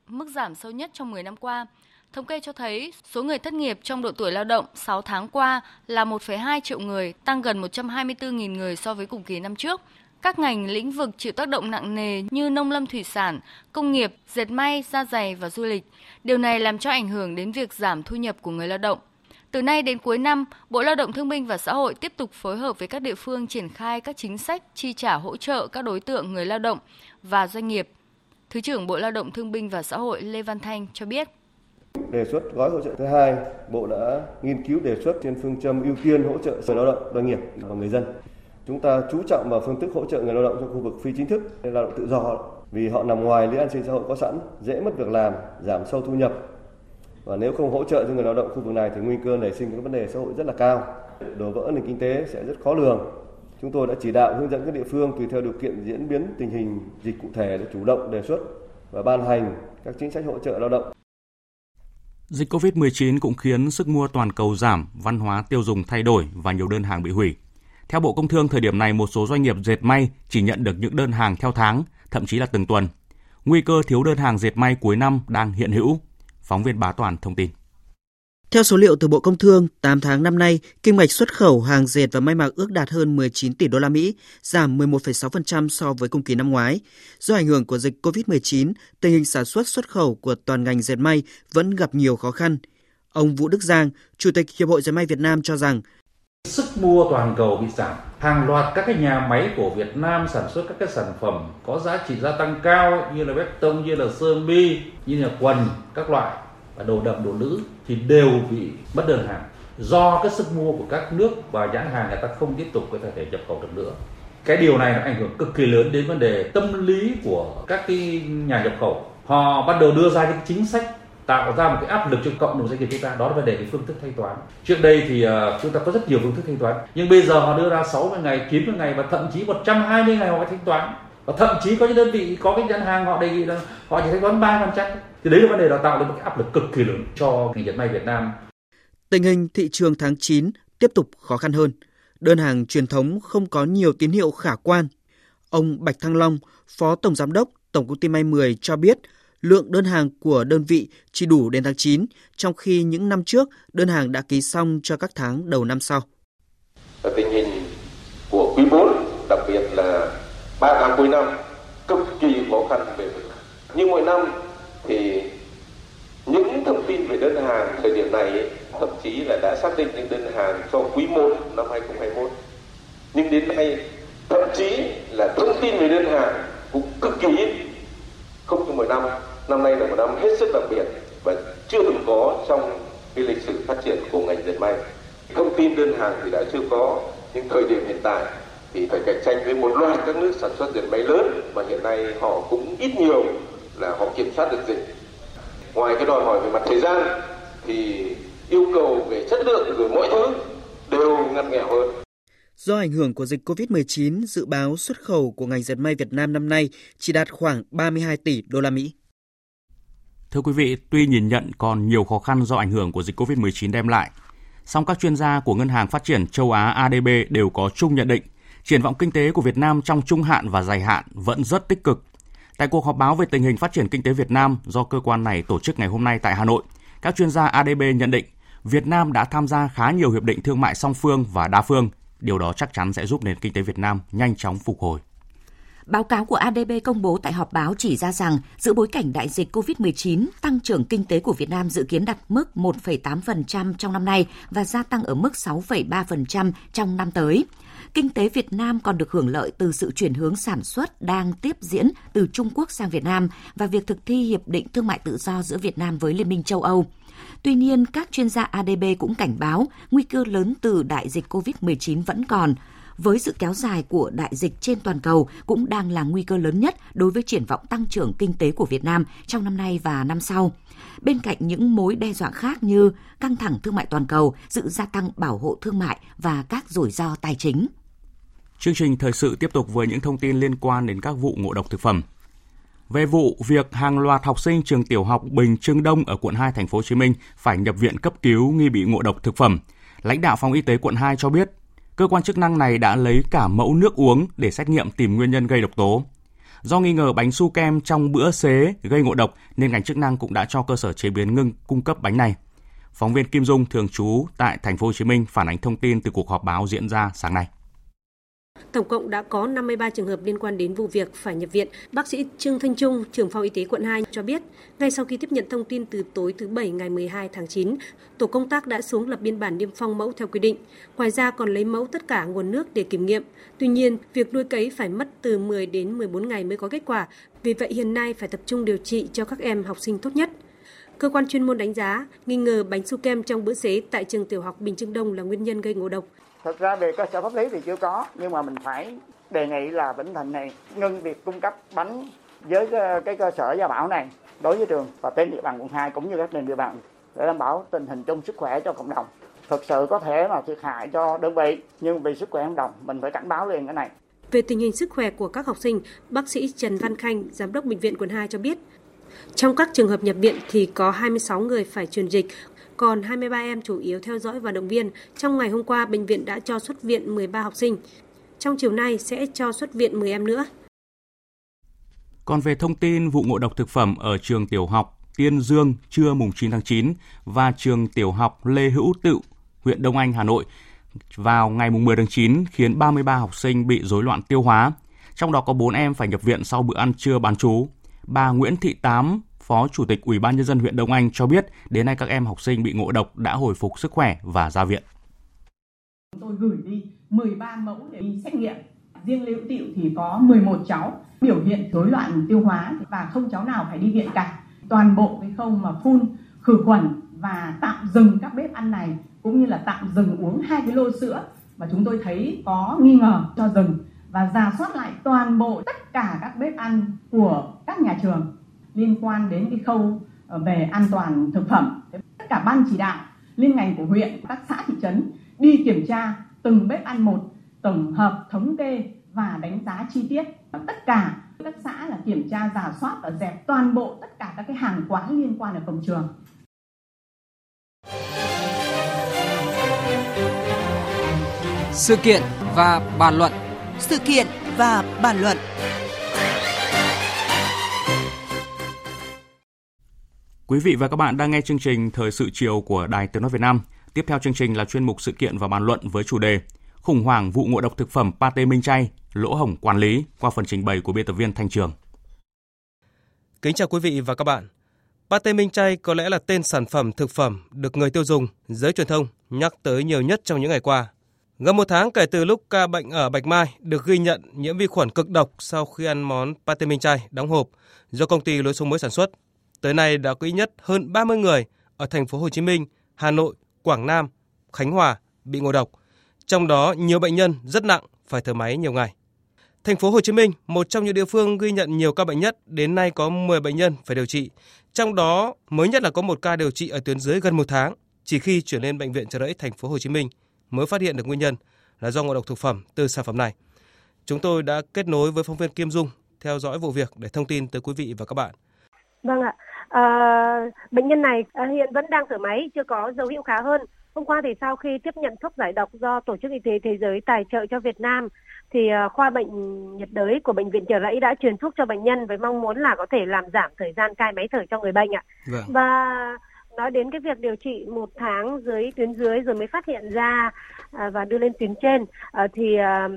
Mức giảm sâu nhất trong 10 năm qua, Thống kê cho thấy số người thất nghiệp trong độ tuổi lao động 6 tháng qua là 1,2 triệu người, tăng gần 124.000 người so với cùng kỳ năm trước. Các ngành lĩnh vực chịu tác động nặng nề như nông lâm thủy sản, công nghiệp, dệt may, da dày và du lịch. Điều này làm cho ảnh hưởng đến việc giảm thu nhập của người lao động. Từ nay đến cuối năm, Bộ Lao động Thương binh và Xã hội tiếp tục phối hợp với các địa phương triển khai các chính sách chi trả hỗ trợ các đối tượng người lao động và doanh nghiệp. Thứ trưởng Bộ Lao động Thương binh và Xã hội Lê Văn Thanh cho biết. Đề xuất gói hỗ trợ thứ hai, Bộ đã nghiên cứu đề xuất trên phương châm ưu tiên hỗ trợ người lao động, doanh nghiệp và người dân. Chúng ta chú trọng vào phương thức hỗ trợ người lao động trong khu vực phi chính thức, lao động tự do vì họ nằm ngoài lưới an sinh xã hội có sẵn, dễ mất việc làm, giảm sâu thu nhập. Và nếu không hỗ trợ cho người lao động khu vực này thì nguy cơ nảy sinh các vấn đề xã hội rất là cao. Đổ vỡ nền kinh tế sẽ rất khó lường. Chúng tôi đã chỉ đạo hướng dẫn các địa phương tùy theo điều kiện diễn biến tình hình dịch cụ thể để chủ động đề xuất và ban hành các chính sách hỗ trợ lao động. Dịch COVID-19 cũng khiến sức mua toàn cầu giảm, văn hóa tiêu dùng thay đổi và nhiều đơn hàng bị hủy. Theo Bộ Công Thương, thời điểm này một số doanh nghiệp dệt may chỉ nhận được những đơn hàng theo tháng, thậm chí là từng tuần. Nguy cơ thiếu đơn hàng dệt may cuối năm đang hiện hữu. Phóng viên Bá Toàn thông tin. Theo số liệu từ Bộ Công Thương, 8 tháng năm nay, kinh mạch xuất khẩu hàng dệt và may mặc ước đạt hơn 19 tỷ đô la Mỹ, giảm 11,6% so với cùng kỳ năm ngoái. Do ảnh hưởng của dịch COVID-19, tình hình sản xuất xuất khẩu của toàn ngành dệt may vẫn gặp nhiều khó khăn. Ông Vũ Đức Giang, Chủ tịch Hiệp hội Dệt may Việt Nam cho rằng Sức mua toàn cầu bị giảm. Hàng loạt các cái nhà máy của Việt Nam sản xuất các cái sản phẩm có giá trị gia tăng cao như là bê tông, như là sơn mi, như là quần các loại và đồ đậm đồ nữ thì đều bị mất đơn hàng. Do cái sức mua của các nước và nhãn hàng người ta không tiếp tục có thể nhập khẩu được nữa. Cái điều này nó ảnh hưởng cực kỳ lớn đến vấn đề tâm lý của các cái nhà nhập khẩu. Họ bắt đầu đưa ra những chính sách tạo ra một cái áp lực cho cộng đồng doanh nghiệp chúng ta. Đó là vấn đề cái phương thức thanh toán. Trước đây thì uh, chúng ta có rất nhiều phương thức thanh toán. Nhưng bây giờ họ đưa ra 60 ngày 90 ngày và thậm chí 120 ngày họ thanh toán. Và thậm chí có những đơn vị có cái nhãn hàng họ đề nghị là họ chỉ thanh toán ba phần trăm. Thì đấy là vấn đề là tạo nên một cái áp lực cực kỳ lớn cho ngành dệt may Việt Nam. Tình hình thị trường tháng 9 tiếp tục khó khăn hơn. Đơn hàng truyền thống không có nhiều tín hiệu khả quan. Ông Bạch Thăng Long phó tổng giám đốc tổng công ty may 10 cho biết lượng đơn hàng của đơn vị chỉ đủ đến tháng 9, trong khi những năm trước đơn hàng đã ký xong cho các tháng đầu năm sau. Tình hình của quý 4, đặc biệt là 3 tháng cuối năm, cực kỳ khó khăn về Như mỗi năm thì những thông tin về đơn hàng thời điểm này thậm chí là đã xác định những đơn hàng cho quý 1 năm 2021. Nhưng đến nay thậm chí là thông tin về đơn hàng cũng cực kỳ ít không như mỗi năm. Năm nay là một năm hết sức đặc biệt và chưa từng có trong cái lịch sử phát triển của ngành dệt may. Thông tin đơn hàng thì đã chưa có, nhưng thời điểm hiện tại thì phải cạnh tranh với một loạt các nước sản xuất dệt may lớn mà hiện nay họ cũng ít nhiều là họ kiểm soát được dịch. Ngoài cái đòi hỏi về mặt thời gian thì yêu cầu về chất lượng rồi mọi thứ đều ngặt nghèo hơn. Do ảnh hưởng của dịch COVID-19, dự báo xuất khẩu của ngành dệt may Việt Nam năm nay chỉ đạt khoảng 32 tỷ đô la Mỹ. Thưa quý vị, tuy nhìn nhận còn nhiều khó khăn do ảnh hưởng của dịch COVID-19 đem lại, song các chuyên gia của Ngân hàng Phát triển châu Á ADB đều có chung nhận định triển vọng kinh tế của Việt Nam trong trung hạn và dài hạn vẫn rất tích cực. Tại cuộc họp báo về tình hình phát triển kinh tế Việt Nam do cơ quan này tổ chức ngày hôm nay tại Hà Nội, các chuyên gia ADB nhận định Việt Nam đã tham gia khá nhiều hiệp định thương mại song phương và đa phương. Điều đó chắc chắn sẽ giúp nền kinh tế Việt Nam nhanh chóng phục hồi. Báo cáo của ADB công bố tại họp báo chỉ ra rằng, giữa bối cảnh đại dịch COVID-19, tăng trưởng kinh tế của Việt Nam dự kiến đạt mức 1,8% trong năm nay và gia tăng ở mức 6,3% trong năm tới. Kinh tế Việt Nam còn được hưởng lợi từ sự chuyển hướng sản xuất đang tiếp diễn từ Trung Quốc sang Việt Nam và việc thực thi Hiệp định Thương mại Tự do giữa Việt Nam với Liên minh châu Âu. Tuy nhiên, các chuyên gia ADB cũng cảnh báo nguy cơ lớn từ đại dịch COVID-19 vẫn còn, với sự kéo dài của đại dịch trên toàn cầu cũng đang là nguy cơ lớn nhất đối với triển vọng tăng trưởng kinh tế của Việt Nam trong năm nay và năm sau. Bên cạnh những mối đe dọa khác như căng thẳng thương mại toàn cầu, sự gia tăng bảo hộ thương mại và các rủi ro tài chính. Chương trình thời sự tiếp tục với những thông tin liên quan đến các vụ ngộ độc thực phẩm. Về vụ việc hàng loạt học sinh trường tiểu học Bình Trưng Đông ở quận 2 thành phố Hồ Chí Minh phải nhập viện cấp cứu nghi bị ngộ độc thực phẩm, lãnh đạo phòng y tế quận 2 cho biết cơ quan chức năng này đã lấy cả mẫu nước uống để xét nghiệm tìm nguyên nhân gây độc tố. Do nghi ngờ bánh su kem trong bữa xế gây ngộ độc nên ngành chức năng cũng đã cho cơ sở chế biến ngưng cung cấp bánh này. Phóng viên Kim Dung thường trú tại thành phố Hồ Chí Minh phản ánh thông tin từ cuộc họp báo diễn ra sáng nay. Tổng cộng đã có 53 trường hợp liên quan đến vụ việc phải nhập viện. Bác sĩ Trương Thanh Trung, trưởng phòng y tế quận 2 cho biết, ngay sau khi tiếp nhận thông tin từ tối thứ Bảy ngày 12 tháng 9, tổ công tác đã xuống lập biên bản niêm phong mẫu theo quy định. Ngoài ra còn lấy mẫu tất cả nguồn nước để kiểm nghiệm. Tuy nhiên, việc nuôi cấy phải mất từ 10 đến 14 ngày mới có kết quả. Vì vậy hiện nay phải tập trung điều trị cho các em học sinh tốt nhất. Cơ quan chuyên môn đánh giá, nghi ngờ bánh su kem trong bữa xế tại trường tiểu học Bình Trưng Đông là nguyên nhân gây ngộ độc. Thực ra về cơ sở pháp lý thì chưa có, nhưng mà mình phải đề nghị là Vĩnh Thịnh này ngưng việc cung cấp bánh với cái cơ sở gia bảo này đối với trường và trên địa bàn quận 2 cũng như các nền địa bàn để đảm bảo tình hình chung sức khỏe cho cộng đồng. Thực sự có thể là thiệt hại cho đơn vị, nhưng vì sức khỏe cộng đồng mình phải cảnh báo liền cái này. Về tình hình sức khỏe của các học sinh, bác sĩ Trần Văn Khanh, giám đốc bệnh viện quận 2 cho biết, trong các trường hợp nhập viện thì có 26 người phải truyền dịch, còn 23 em chủ yếu theo dõi và động viên. Trong ngày hôm qua, bệnh viện đã cho xuất viện 13 học sinh. Trong chiều nay sẽ cho xuất viện 10 em nữa. Còn về thông tin vụ ngộ độc thực phẩm ở trường tiểu học Tiên Dương trưa mùng 9 tháng 9 và trường tiểu học Lê Hữu Tự, huyện Đông Anh, Hà Nội vào ngày mùng 10 tháng 9 khiến 33 học sinh bị rối loạn tiêu hóa. Trong đó có 4 em phải nhập viện sau bữa ăn trưa bán chú. Bà Nguyễn Thị Tám, Phó Chủ tịch Ủy ban nhân dân huyện Đông Anh cho biết đến nay các em học sinh bị ngộ độc đã hồi phục sức khỏe và ra viện. Chúng tôi gửi đi 13 mẫu để đi xét nghiệm. Riêng Liễu tiểu thì có 11 cháu biểu hiện rối loạn tiêu hóa và không cháu nào phải đi viện cả. Toàn bộ cái khâu mà phun khử khuẩn và tạm dừng các bếp ăn này cũng như là tạm dừng uống hai cái lô sữa mà chúng tôi thấy có nghi ngờ cho dừng và giả soát lại toàn bộ tất cả các bếp ăn của các nhà trường liên quan đến cái khâu ờ, về an toàn thực phẩm. Tất cả ban chỉ đạo, liên ngành của huyện, các xã, thị trấn đi kiểm tra từng bếp ăn một, tổng hợp, thống kê và đánh giá chi tiết. Tất cả các xã là kiểm tra giả soát và dẹp toàn bộ tất cả các cái hàng quán liên quan ở cổng trường. Sự kiện và bàn luận. Sự kiện và bàn luận. Quý vị và các bạn đang nghe chương trình Thời sự chiều của Đài Tiếng nói Việt Nam. Tiếp theo chương trình là chuyên mục sự kiện và bàn luận với chủ đề Khủng hoảng vụ ngộ độc thực phẩm pate minh chay, lỗ hổng quản lý qua phần trình bày của biên tập viên Thanh Trường. Kính chào quý vị và các bạn. Pate minh chay có lẽ là tên sản phẩm thực phẩm được người tiêu dùng, giới truyền thông nhắc tới nhiều nhất trong những ngày qua. Gần một tháng kể từ lúc ca bệnh ở Bạch Mai được ghi nhận nhiễm vi khuẩn cực độc sau khi ăn món pate minh chay đóng hộp do công ty lối sống mới sản xuất. Tới nay đã có ít nhất hơn 30 người ở thành phố Hồ Chí Minh, Hà Nội, Quảng Nam, Khánh Hòa bị ngộ độc. Trong đó nhiều bệnh nhân rất nặng phải thở máy nhiều ngày. Thành phố Hồ Chí Minh, một trong những địa phương ghi nhận nhiều ca bệnh nhất, đến nay có 10 bệnh nhân phải điều trị. Trong đó mới nhất là có một ca điều trị ở tuyến dưới gần một tháng, chỉ khi chuyển lên bệnh viện Trợ Rẫy thành phố Hồ Chí Minh mới phát hiện được nguyên nhân là do ngộ độc thực phẩm từ sản phẩm này. Chúng tôi đã kết nối với phóng viên Kim Dung theo dõi vụ việc để thông tin tới quý vị và các bạn. Vâng ạ, à, bệnh nhân này à, hiện vẫn đang thở máy, chưa có dấu hiệu khá hơn. Hôm qua thì sau khi tiếp nhận thuốc giải độc do Tổ chức Y tế Thế giới tài trợ cho Việt Nam, thì à, khoa bệnh nhiệt đới của bệnh viện Trợ Rẫy đã truyền thuốc cho bệnh nhân với mong muốn là có thể làm giảm thời gian cai máy thở cho người bệnh ạ. Vâng. Và nói đến cái việc điều trị một tháng dưới tuyến dưới rồi mới phát hiện ra à, và đưa lên tuyến trên. À, thì à,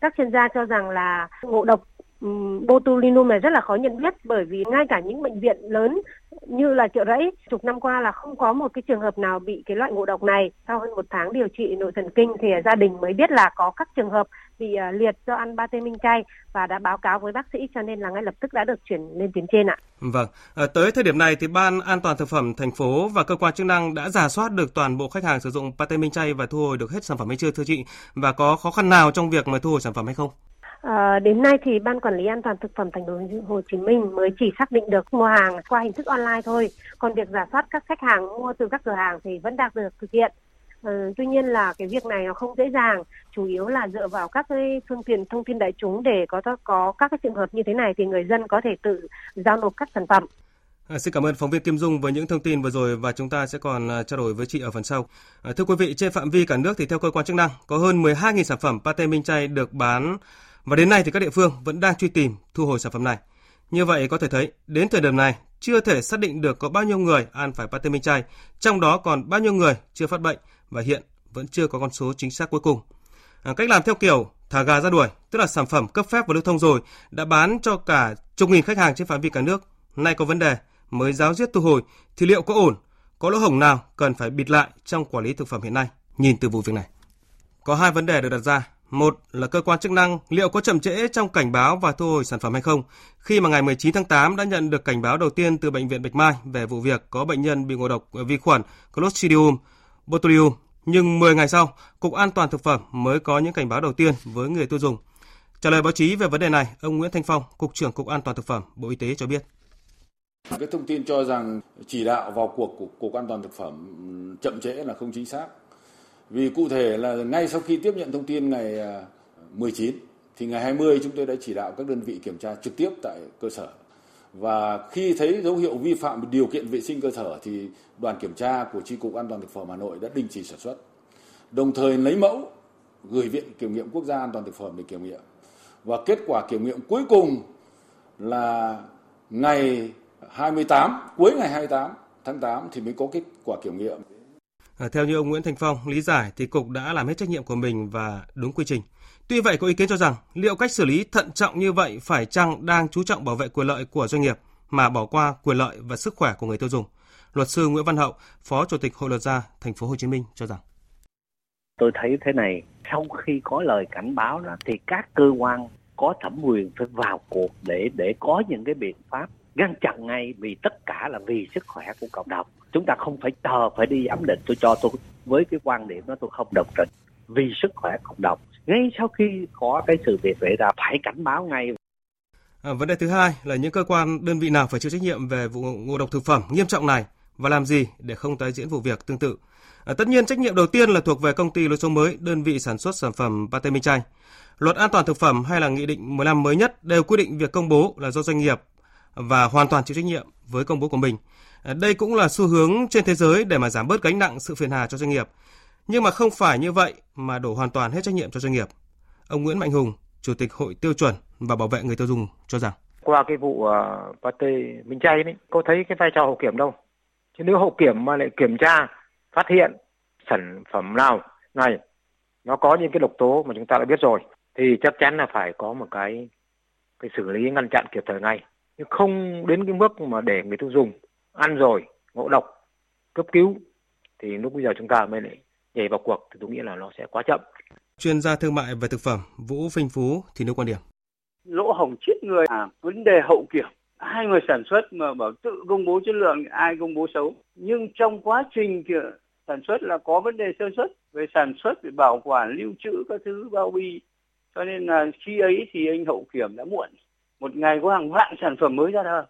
các chuyên gia cho rằng là ngộ độc um, botulinum này rất là khó nhận biết bởi vì ngay cả những bệnh viện lớn như là chợ rẫy chục năm qua là không có một cái trường hợp nào bị cái loại ngộ độc này. Sau hơn một tháng điều trị nội thần kinh thì gia đình mới biết là có các trường hợp bị uh, liệt do ăn ba tê minh chay và đã báo cáo với bác sĩ cho nên là ngay lập tức đã được chuyển lên tuyến trên ạ. Vâng, à, tới thời điểm này thì ban an toàn thực phẩm thành phố và cơ quan chức năng đã giả soát được toàn bộ khách hàng sử dụng pate minh chay và thu hồi được hết sản phẩm hay chưa thưa chị? Và có khó khăn nào trong việc mà thu hồi sản phẩm hay không? À, đến nay thì ban quản lý an toàn thực phẩm thành phố Hồ Chí Minh mới chỉ xác định được mua hàng qua hình thức online thôi. Còn việc giả soát các khách hàng mua từ các cửa hàng thì vẫn đang được thực hiện. Ừ, tuy nhiên là cái việc này nó không dễ dàng, chủ yếu là dựa vào các cái phương tiện thông tin đại chúng để có có các cái trường hợp như thế này thì người dân có thể tự giao nộp các sản phẩm. À, xin cảm ơn phóng viên Kim Dung với những thông tin vừa rồi và chúng ta sẽ còn à, trao đổi với chị ở phần sau. À, thưa quý vị, trên phạm vi cả nước thì theo cơ quan chức năng có hơn 12.000 sản phẩm pate minh chay được bán và đến nay thì các địa phương vẫn đang truy tìm thu hồi sản phẩm này. Như vậy có thể thấy, đến thời điểm này chưa thể xác định được có bao nhiêu người ăn phải pate minh chay, trong đó còn bao nhiêu người chưa phát bệnh và hiện vẫn chưa có con số chính xác cuối cùng. À, cách làm theo kiểu thả gà ra đuổi, tức là sản phẩm cấp phép và lưu thông rồi đã bán cho cả chục nghìn khách hàng trên phạm vi cả nước, nay có vấn đề mới giáo diết thu hồi thì liệu có ổn, có lỗ hổng nào cần phải bịt lại trong quản lý thực phẩm hiện nay? Nhìn từ vụ việc này, có hai vấn đề được đặt ra một là cơ quan chức năng liệu có chậm trễ trong cảnh báo và thu hồi sản phẩm hay không, khi mà ngày 19 tháng 8 đã nhận được cảnh báo đầu tiên từ Bệnh viện Bạch Mai về vụ việc có bệnh nhân bị ngộ độc ờ, vi khuẩn Clostridium Botulium, Nhưng 10 ngày sau, Cục An toàn Thực phẩm mới có những cảnh báo đầu tiên với người tiêu dùng. Trả lời báo chí về vấn đề này, ông Nguyễn Thanh Phong, Cục trưởng Cục An toàn Thực phẩm, Bộ Y tế cho biết. Cái thông tin cho rằng chỉ đạo vào cuộc của Cục An toàn Thực phẩm chậm trễ là không chính xác vì cụ thể là ngay sau khi tiếp nhận thông tin ngày à, 19 thì ngày 20 chúng tôi đã chỉ đạo các đơn vị kiểm tra trực tiếp tại cơ sở. Và khi thấy dấu hiệu vi phạm điều kiện vệ sinh cơ sở thì đoàn kiểm tra của Tri cục An toàn thực phẩm Hà Nội đã đình chỉ sản xuất. Đồng thời lấy mẫu gửi Viện Kiểm nghiệm Quốc gia An toàn thực phẩm để kiểm nghiệm. Và kết quả kiểm nghiệm cuối cùng là ngày 28, cuối ngày 28 tháng 8 thì mới có kết quả kiểm nghiệm. À, theo như ông Nguyễn Thành Phong lý giải thì cục đã làm hết trách nhiệm của mình và đúng quy trình. Tuy vậy có ý kiến cho rằng liệu cách xử lý thận trọng như vậy phải chăng đang chú trọng bảo vệ quyền lợi của doanh nghiệp mà bỏ qua quyền lợi và sức khỏe của người tiêu dùng. Luật sư Nguyễn Văn Hậu, Phó Chủ tịch Hội luật gia Thành phố Hồ Chí Minh cho rằng. Tôi thấy thế này, sau khi có lời cảnh báo đó thì các cơ quan có thẩm quyền phải vào cuộc để để có những cái biện pháp ngăn chặn ngay vì tất cả là vì sức khỏe của cộng đồng. Chúng ta không phải chờ phải đi giám định. Tôi cho tôi với cái quan điểm đó tôi không đồng tình. Vì sức khỏe cộng đồng ngay sau khi có cái sự việc xảy ra phải cảnh báo ngay À, vấn đề thứ hai là những cơ quan đơn vị nào phải chịu trách nhiệm về vụ ngộ độc thực phẩm nghiêm trọng này và làm gì để không tái diễn vụ việc tương tự. À, tất nhiên trách nhiệm đầu tiên là thuộc về công ty lối sống mới, đơn vị sản xuất sản phẩm pate minh chay. Luật an toàn thực phẩm hay là nghị định 15 mới nhất đều quy định việc công bố là do doanh nghiệp và hoàn toàn chịu trách nhiệm với công bố của mình. À, đây cũng là xu hướng trên thế giới để mà giảm bớt gánh nặng sự phiền hà cho doanh nghiệp. Nhưng mà không phải như vậy mà đổ hoàn toàn hết trách nhiệm cho doanh nghiệp. Ông Nguyễn Mạnh Hùng, Chủ tịch Hội Tiêu chuẩn và Bảo vệ người tiêu dùng cho rằng qua cái vụ à, uh, pate minh chay đấy, có thấy cái vai trò hậu kiểm đâu. Chứ nếu hậu kiểm mà lại kiểm tra, phát hiện sản phẩm nào này nó có những cái độc tố mà chúng ta đã biết rồi thì chắc chắn là phải có một cái cái xử lý ngăn chặn kịp thời ngay nhưng không đến cái mức mà để người tiêu dùng ăn rồi ngộ độc cấp cứu thì lúc bây giờ chúng ta mới lại nhảy vào cuộc thì tôi nghĩ là nó sẽ quá chậm. Chuyên gia thương mại về thực phẩm Vũ Phinh Phú thì nêu quan điểm. Lỗ hổng chết người à vấn đề hậu kiểm. Hai người sản xuất mà bảo tự công bố chất lượng ai công bố xấu. Nhưng trong quá trình kìa sản xuất là có vấn đề sơ xuất về sản xuất về bảo quản lưu trữ các thứ bao bì. Cho nên là khi ấy thì anh hậu kiểm đã muộn. Một ngày có hàng vạn sản phẩm mới ra đời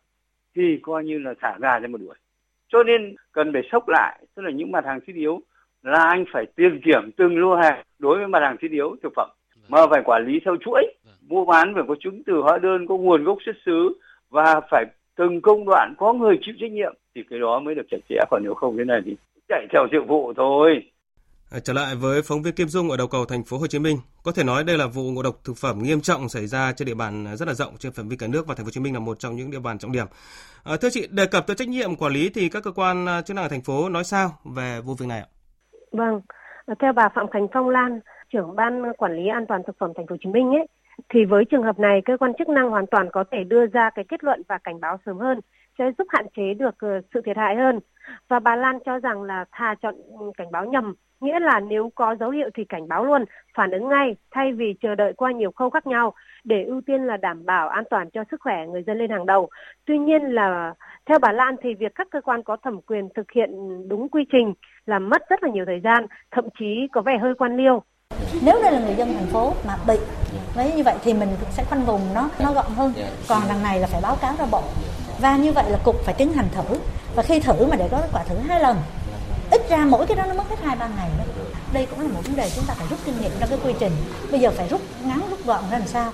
thì coi như là thả gà ra một đuổi. Cho nên cần phải sốc lại. Tức là những mặt hàng thiết yếu là anh phải tiền kiểm từng lô hàng đối với mặt hàng thiết yếu thực phẩm. Mà phải quản lý theo chuỗi mua bán phải có chứng từ hóa đơn có nguồn gốc xuất xứ và phải từng công đoạn có người chịu trách nhiệm thì cái đó mới được chặt chẽ. Còn nếu không thế này thì chạy theo sự vụ thôi. À, trở lại với phóng viên Kim Dung ở đầu cầu thành phố Hồ Chí Minh, có thể nói đây là vụ ngộ độc thực phẩm nghiêm trọng xảy ra trên địa bàn rất là rộng trên phạm vi cả nước và thành phố Hồ Chí Minh là một trong những địa bàn trọng điểm. À, thưa chị, đề cập tới trách nhiệm quản lý thì các cơ quan à, chức năng ở thành phố nói sao về vụ việc này ạ? Vâng, theo bà Phạm Khánh Phong Lan, trưởng ban quản lý an toàn thực phẩm thành phố Hồ Chí Minh ấy, thì với trường hợp này cơ quan chức năng hoàn toàn có thể đưa ra cái kết luận và cảnh báo sớm hơn sẽ giúp hạn chế được ờ, sự thiệt hại hơn. Và bà Lan cho rằng là thà chọn cảnh báo nhầm nghĩa là nếu có dấu hiệu thì cảnh báo luôn, phản ứng ngay thay vì chờ đợi qua nhiều khâu khác nhau để ưu tiên là đảm bảo an toàn cho sức khỏe người dân lên hàng đầu. Tuy nhiên là theo bà Lan thì việc các cơ quan có thẩm quyền thực hiện đúng quy trình là mất rất là nhiều thời gian, thậm chí có vẻ hơi quan liêu. Nếu đây là người dân thành phố mà bị với như vậy thì mình sẽ khoanh vùng nó nó gọn hơn. Còn đằng này là phải báo cáo ra bộ. Và như vậy là cục phải tiến hành thử và khi thử mà để có kết quả thử hai lần ít ra mỗi cái đó nó mất hết hai ba ngày đó đây cũng là một vấn đề chúng ta phải rút kinh nghiệm trong cái quy trình bây giờ phải rút ngắn rút gọn ra làm sao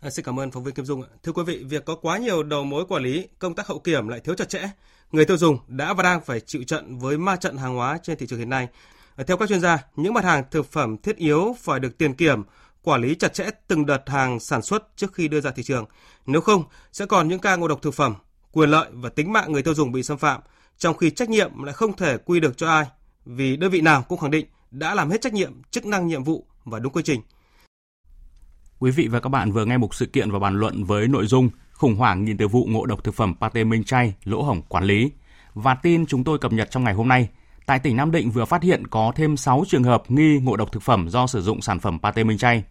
À, xin cảm ơn phóng viên Kim Dung. Thưa quý vị, việc có quá nhiều đầu mối quản lý, công tác hậu kiểm lại thiếu chặt chẽ. Người tiêu dùng đã và đang phải chịu trận với ma trận hàng hóa trên thị trường hiện nay. À, theo các chuyên gia, những mặt hàng thực phẩm thiết yếu phải được tiền kiểm, quản lý chặt chẽ từng đợt hàng sản xuất trước khi đưa ra thị trường. Nếu không, sẽ còn những ca ngộ độc thực phẩm, quyền lợi và tính mạng người tiêu dùng bị xâm phạm, trong khi trách nhiệm lại không thể quy được cho ai, vì đơn vị nào cũng khẳng định đã làm hết trách nhiệm, chức năng nhiệm vụ và đúng quy trình. Quý vị và các bạn vừa nghe một sự kiện và bàn luận với nội dung khủng hoảng nhìn từ vụ ngộ độc thực phẩm pate minh chay, lỗ hổng quản lý. Và tin chúng tôi cập nhật trong ngày hôm nay, tại tỉnh Nam Định vừa phát hiện có thêm 6 trường hợp nghi ngộ độc thực phẩm do sử dụng sản phẩm pate minh chay.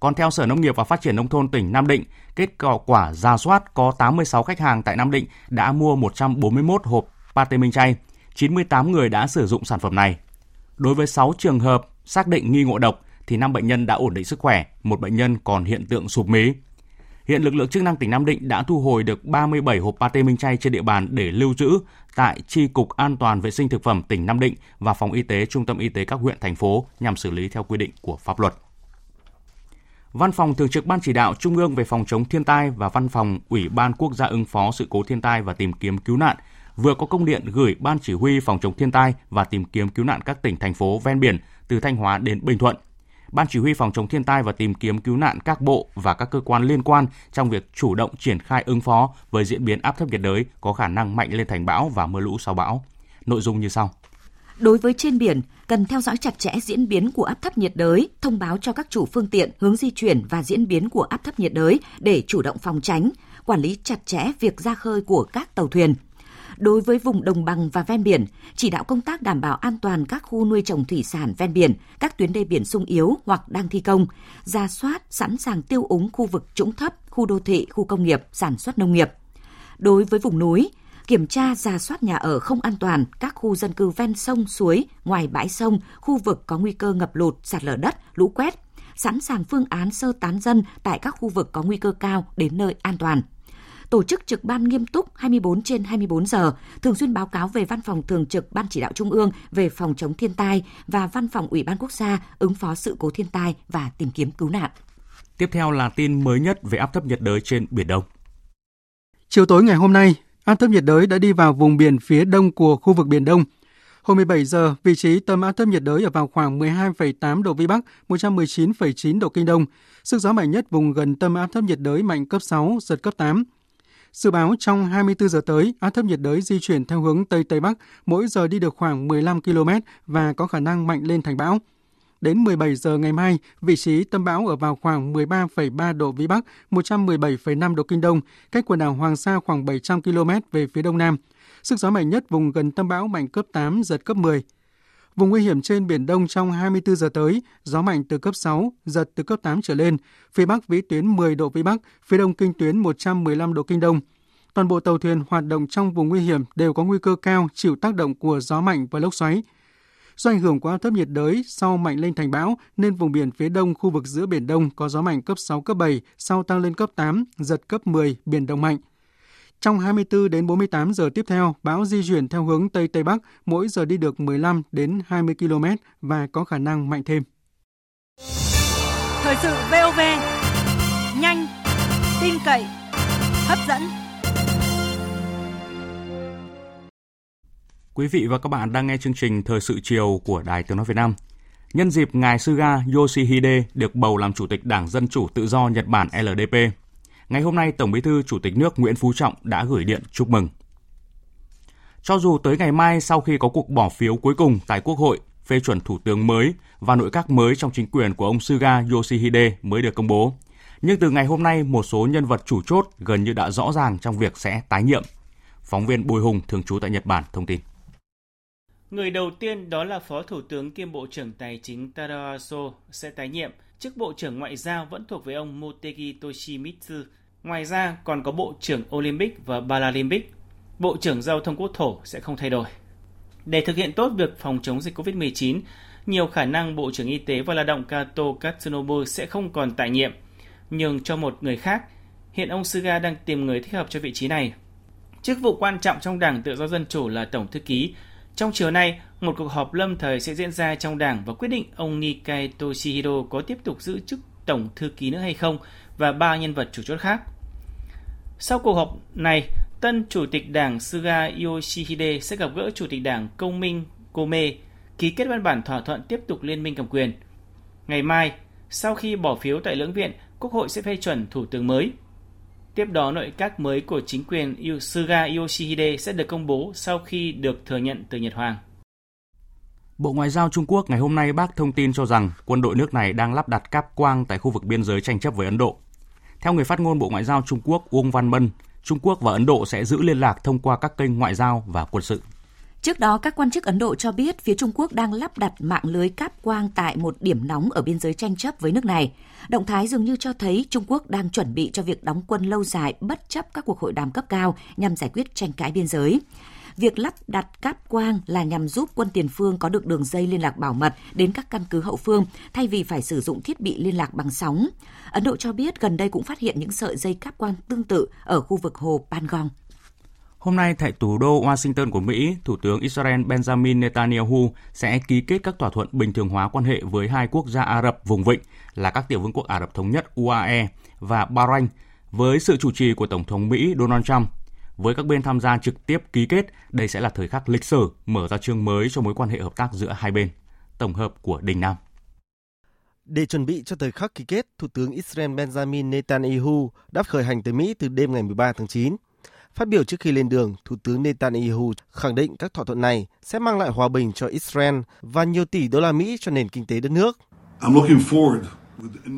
Còn theo Sở Nông nghiệp và Phát triển Nông thôn tỉnh Nam Định, kết quả ra soát có 86 khách hàng tại Nam Định đã mua 141 hộp pate minh chay, 98 người đã sử dụng sản phẩm này. Đối với 6 trường hợp xác định nghi ngộ độc thì 5 bệnh nhân đã ổn định sức khỏe, một bệnh nhân còn hiện tượng sụp mí. Hiện lực lượng chức năng tỉnh Nam Định đã thu hồi được 37 hộp pate minh chay trên địa bàn để lưu trữ tại Tri cục An toàn vệ sinh thực phẩm tỉnh Nam Định và phòng y tế trung tâm y tế các huyện thành phố nhằm xử lý theo quy định của pháp luật. Văn phòng Thường trực Ban Chỉ đạo Trung ương về phòng chống thiên tai và Văn phòng Ủy ban Quốc gia ứng phó sự cố thiên tai và tìm kiếm cứu nạn vừa có công điện gửi Ban Chỉ huy phòng chống thiên tai và tìm kiếm cứu nạn các tỉnh, thành phố ven biển từ Thanh Hóa đến Bình Thuận. Ban Chỉ huy phòng chống thiên tai và tìm kiếm cứu nạn các bộ và các cơ quan liên quan trong việc chủ động triển khai ứng phó với diễn biến áp thấp nhiệt đới có khả năng mạnh lên thành bão và mưa lũ sau bão. Nội dung như sau. Đối với trên biển, cần theo dõi chặt chẽ diễn biến của áp thấp nhiệt đới, thông báo cho các chủ phương tiện hướng di chuyển và diễn biến của áp thấp nhiệt đới để chủ động phòng tránh, quản lý chặt chẽ việc ra khơi của các tàu thuyền – Đối với vùng đồng bằng và ven biển, chỉ đạo công tác đảm bảo an toàn các khu nuôi trồng thủy sản ven biển, các tuyến đê biển sung yếu hoặc đang thi công, ra soát sẵn sàng tiêu úng khu vực trũng thấp, khu đô thị, khu công nghiệp, sản xuất nông nghiệp. Đối với vùng núi, kiểm tra ra soát nhà ở không an toàn, các khu dân cư ven sông, suối, ngoài bãi sông, khu vực có nguy cơ ngập lụt, sạt lở đất, lũ quét, sẵn sàng phương án sơ tán dân tại các khu vực có nguy cơ cao đến nơi an toàn tổ chức trực ban nghiêm túc 24 trên 24 giờ, thường xuyên báo cáo về Văn phòng Thường trực Ban Chỉ đạo Trung ương về phòng chống thiên tai và Văn phòng Ủy ban Quốc gia ứng phó sự cố thiên tai và tìm kiếm cứu nạn. Tiếp theo là tin mới nhất về áp thấp nhiệt đới trên Biển Đông. Chiều tối ngày hôm nay, áp thấp nhiệt đới đã đi vào vùng biển phía đông của khu vực Biển Đông. Hồi 17 giờ, vị trí tâm áp thấp nhiệt đới ở vào khoảng 12,8 độ Vĩ Bắc, 119,9 độ Kinh Đông. Sức gió mạnh nhất vùng gần tâm áp thấp nhiệt đới mạnh cấp 6, giật cấp 8. Dự báo trong 24 giờ tới, áp thấp nhiệt đới di chuyển theo hướng Tây Tây Bắc, mỗi giờ đi được khoảng 15 km và có khả năng mạnh lên thành bão. Đến 17 giờ ngày mai, vị trí tâm bão ở vào khoảng 13,3 độ Vĩ Bắc, 117,5 độ Kinh Đông, cách quần đảo Hoàng Sa khoảng 700 km về phía đông nam. Sức gió mạnh nhất vùng gần tâm bão mạnh cấp 8, giật cấp 10. Vùng nguy hiểm trên Biển Đông trong 24 giờ tới, gió mạnh từ cấp 6, giật từ cấp 8 trở lên, phía Bắc vĩ tuyến 10 độ Vĩ Bắc, phía Đông kinh tuyến 115 độ Kinh Đông. Toàn bộ tàu thuyền hoạt động trong vùng nguy hiểm đều có nguy cơ cao chịu tác động của gió mạnh và lốc xoáy. Do ảnh hưởng của áp thấp nhiệt đới sau mạnh lên thành bão nên vùng biển phía đông khu vực giữa biển Đông có gió mạnh cấp 6 cấp 7, sau tăng lên cấp 8, giật cấp 10, biển động mạnh. Trong 24 đến 48 giờ tiếp theo, bão di chuyển theo hướng Tây Tây Bắc, mỗi giờ đi được 15 đến 20 km và có khả năng mạnh thêm. Thời sự VOV, nhanh, tin cậy, hấp dẫn. Quý vị và các bạn đang nghe chương trình Thời sự chiều của Đài Tiếng Nói Việt Nam. Nhân dịp ngài Suga Yoshihide được bầu làm Chủ tịch Đảng Dân Chủ Tự do Nhật Bản LDP, ngày hôm nay Tổng Bí thư Chủ tịch nước Nguyễn Phú Trọng đã gửi điện chúc mừng. Cho dù tới ngày mai sau khi có cuộc bỏ phiếu cuối cùng tại Quốc hội phê chuẩn thủ tướng mới và nội các mới trong chính quyền của ông Suga Yoshihide mới được công bố, nhưng từ ngày hôm nay một số nhân vật chủ chốt gần như đã rõ ràng trong việc sẽ tái nhiệm. Phóng viên Bùi Hùng thường trú tại Nhật Bản thông tin. Người đầu tiên đó là Phó Thủ tướng kiêm Bộ trưởng Tài chính Taro Aso sẽ tái nhiệm, chức Bộ trưởng Ngoại giao vẫn thuộc về ông Motegi Toshimitsu. Ngoài ra còn có Bộ trưởng Olympic và Paralympic. Bộ trưởng Giao thông Quốc thổ sẽ không thay đổi. Để thực hiện tốt việc phòng chống dịch COVID-19, nhiều khả năng Bộ trưởng Y tế và Lao động Kato Katsunobu sẽ không còn tại nhiệm, nhường cho một người khác. Hiện ông Suga đang tìm người thích hợp cho vị trí này. Chức vụ quan trọng trong Đảng Tự do Dân Chủ là Tổng Thư ký, trong chiều nay, một cuộc họp lâm thời sẽ diễn ra trong đảng và quyết định ông Nikai Toshihiro có tiếp tục giữ chức tổng thư ký nữa hay không và ba nhân vật chủ chốt khác. Sau cuộc họp này, tân chủ tịch đảng Suga Yoshihide sẽ gặp gỡ chủ tịch đảng Công minh Kome, ký kết văn bản thỏa thuận tiếp tục liên minh cầm quyền. Ngày mai, sau khi bỏ phiếu tại lưỡng viện, Quốc hội sẽ phê chuẩn thủ tướng mới. Tiếp đó, nội các mới của chính quyền Suga Yoshihide sẽ được công bố sau khi được thừa nhận từ Nhật Hoàng. Bộ Ngoại giao Trung Quốc ngày hôm nay bác thông tin cho rằng quân đội nước này đang lắp đặt cáp quang tại khu vực biên giới tranh chấp với Ấn Độ. Theo người phát ngôn Bộ Ngoại giao Trung Quốc Uông Văn Mân, Trung Quốc và Ấn Độ sẽ giữ liên lạc thông qua các kênh ngoại giao và quân sự. Trước đó, các quan chức Ấn Độ cho biết phía Trung Quốc đang lắp đặt mạng lưới cáp quang tại một điểm nóng ở biên giới tranh chấp với nước này. Động thái dường như cho thấy Trung Quốc đang chuẩn bị cho việc đóng quân lâu dài bất chấp các cuộc hội đàm cấp cao nhằm giải quyết tranh cãi biên giới. Việc lắp đặt cáp quang là nhằm giúp quân tiền phương có được đường dây liên lạc bảo mật đến các căn cứ hậu phương thay vì phải sử dụng thiết bị liên lạc bằng sóng. Ấn Độ cho biết gần đây cũng phát hiện những sợi dây cáp quang tương tự ở khu vực hồ Pangong. Hôm nay tại thủ đô Washington của Mỹ, Thủ tướng Israel Benjamin Netanyahu sẽ ký kết các thỏa thuận bình thường hóa quan hệ với hai quốc gia Ả Rập vùng vịnh là các tiểu vương quốc Ả Rập Thống nhất UAE và Bahrain với sự chủ trì của Tổng thống Mỹ Donald Trump. Với các bên tham gia trực tiếp ký kết, đây sẽ là thời khắc lịch sử mở ra chương mới cho mối quan hệ hợp tác giữa hai bên. Tổng hợp của Đình Nam. Để chuẩn bị cho thời khắc ký kết, Thủ tướng Israel Benjamin Netanyahu đã khởi hành tới Mỹ từ đêm ngày 13 tháng 9. Phát biểu trước khi lên đường, Thủ tướng Netanyahu khẳng định các thỏa thuận này sẽ mang lại hòa bình cho Israel và nhiều tỷ đô la Mỹ cho nền kinh tế đất nước.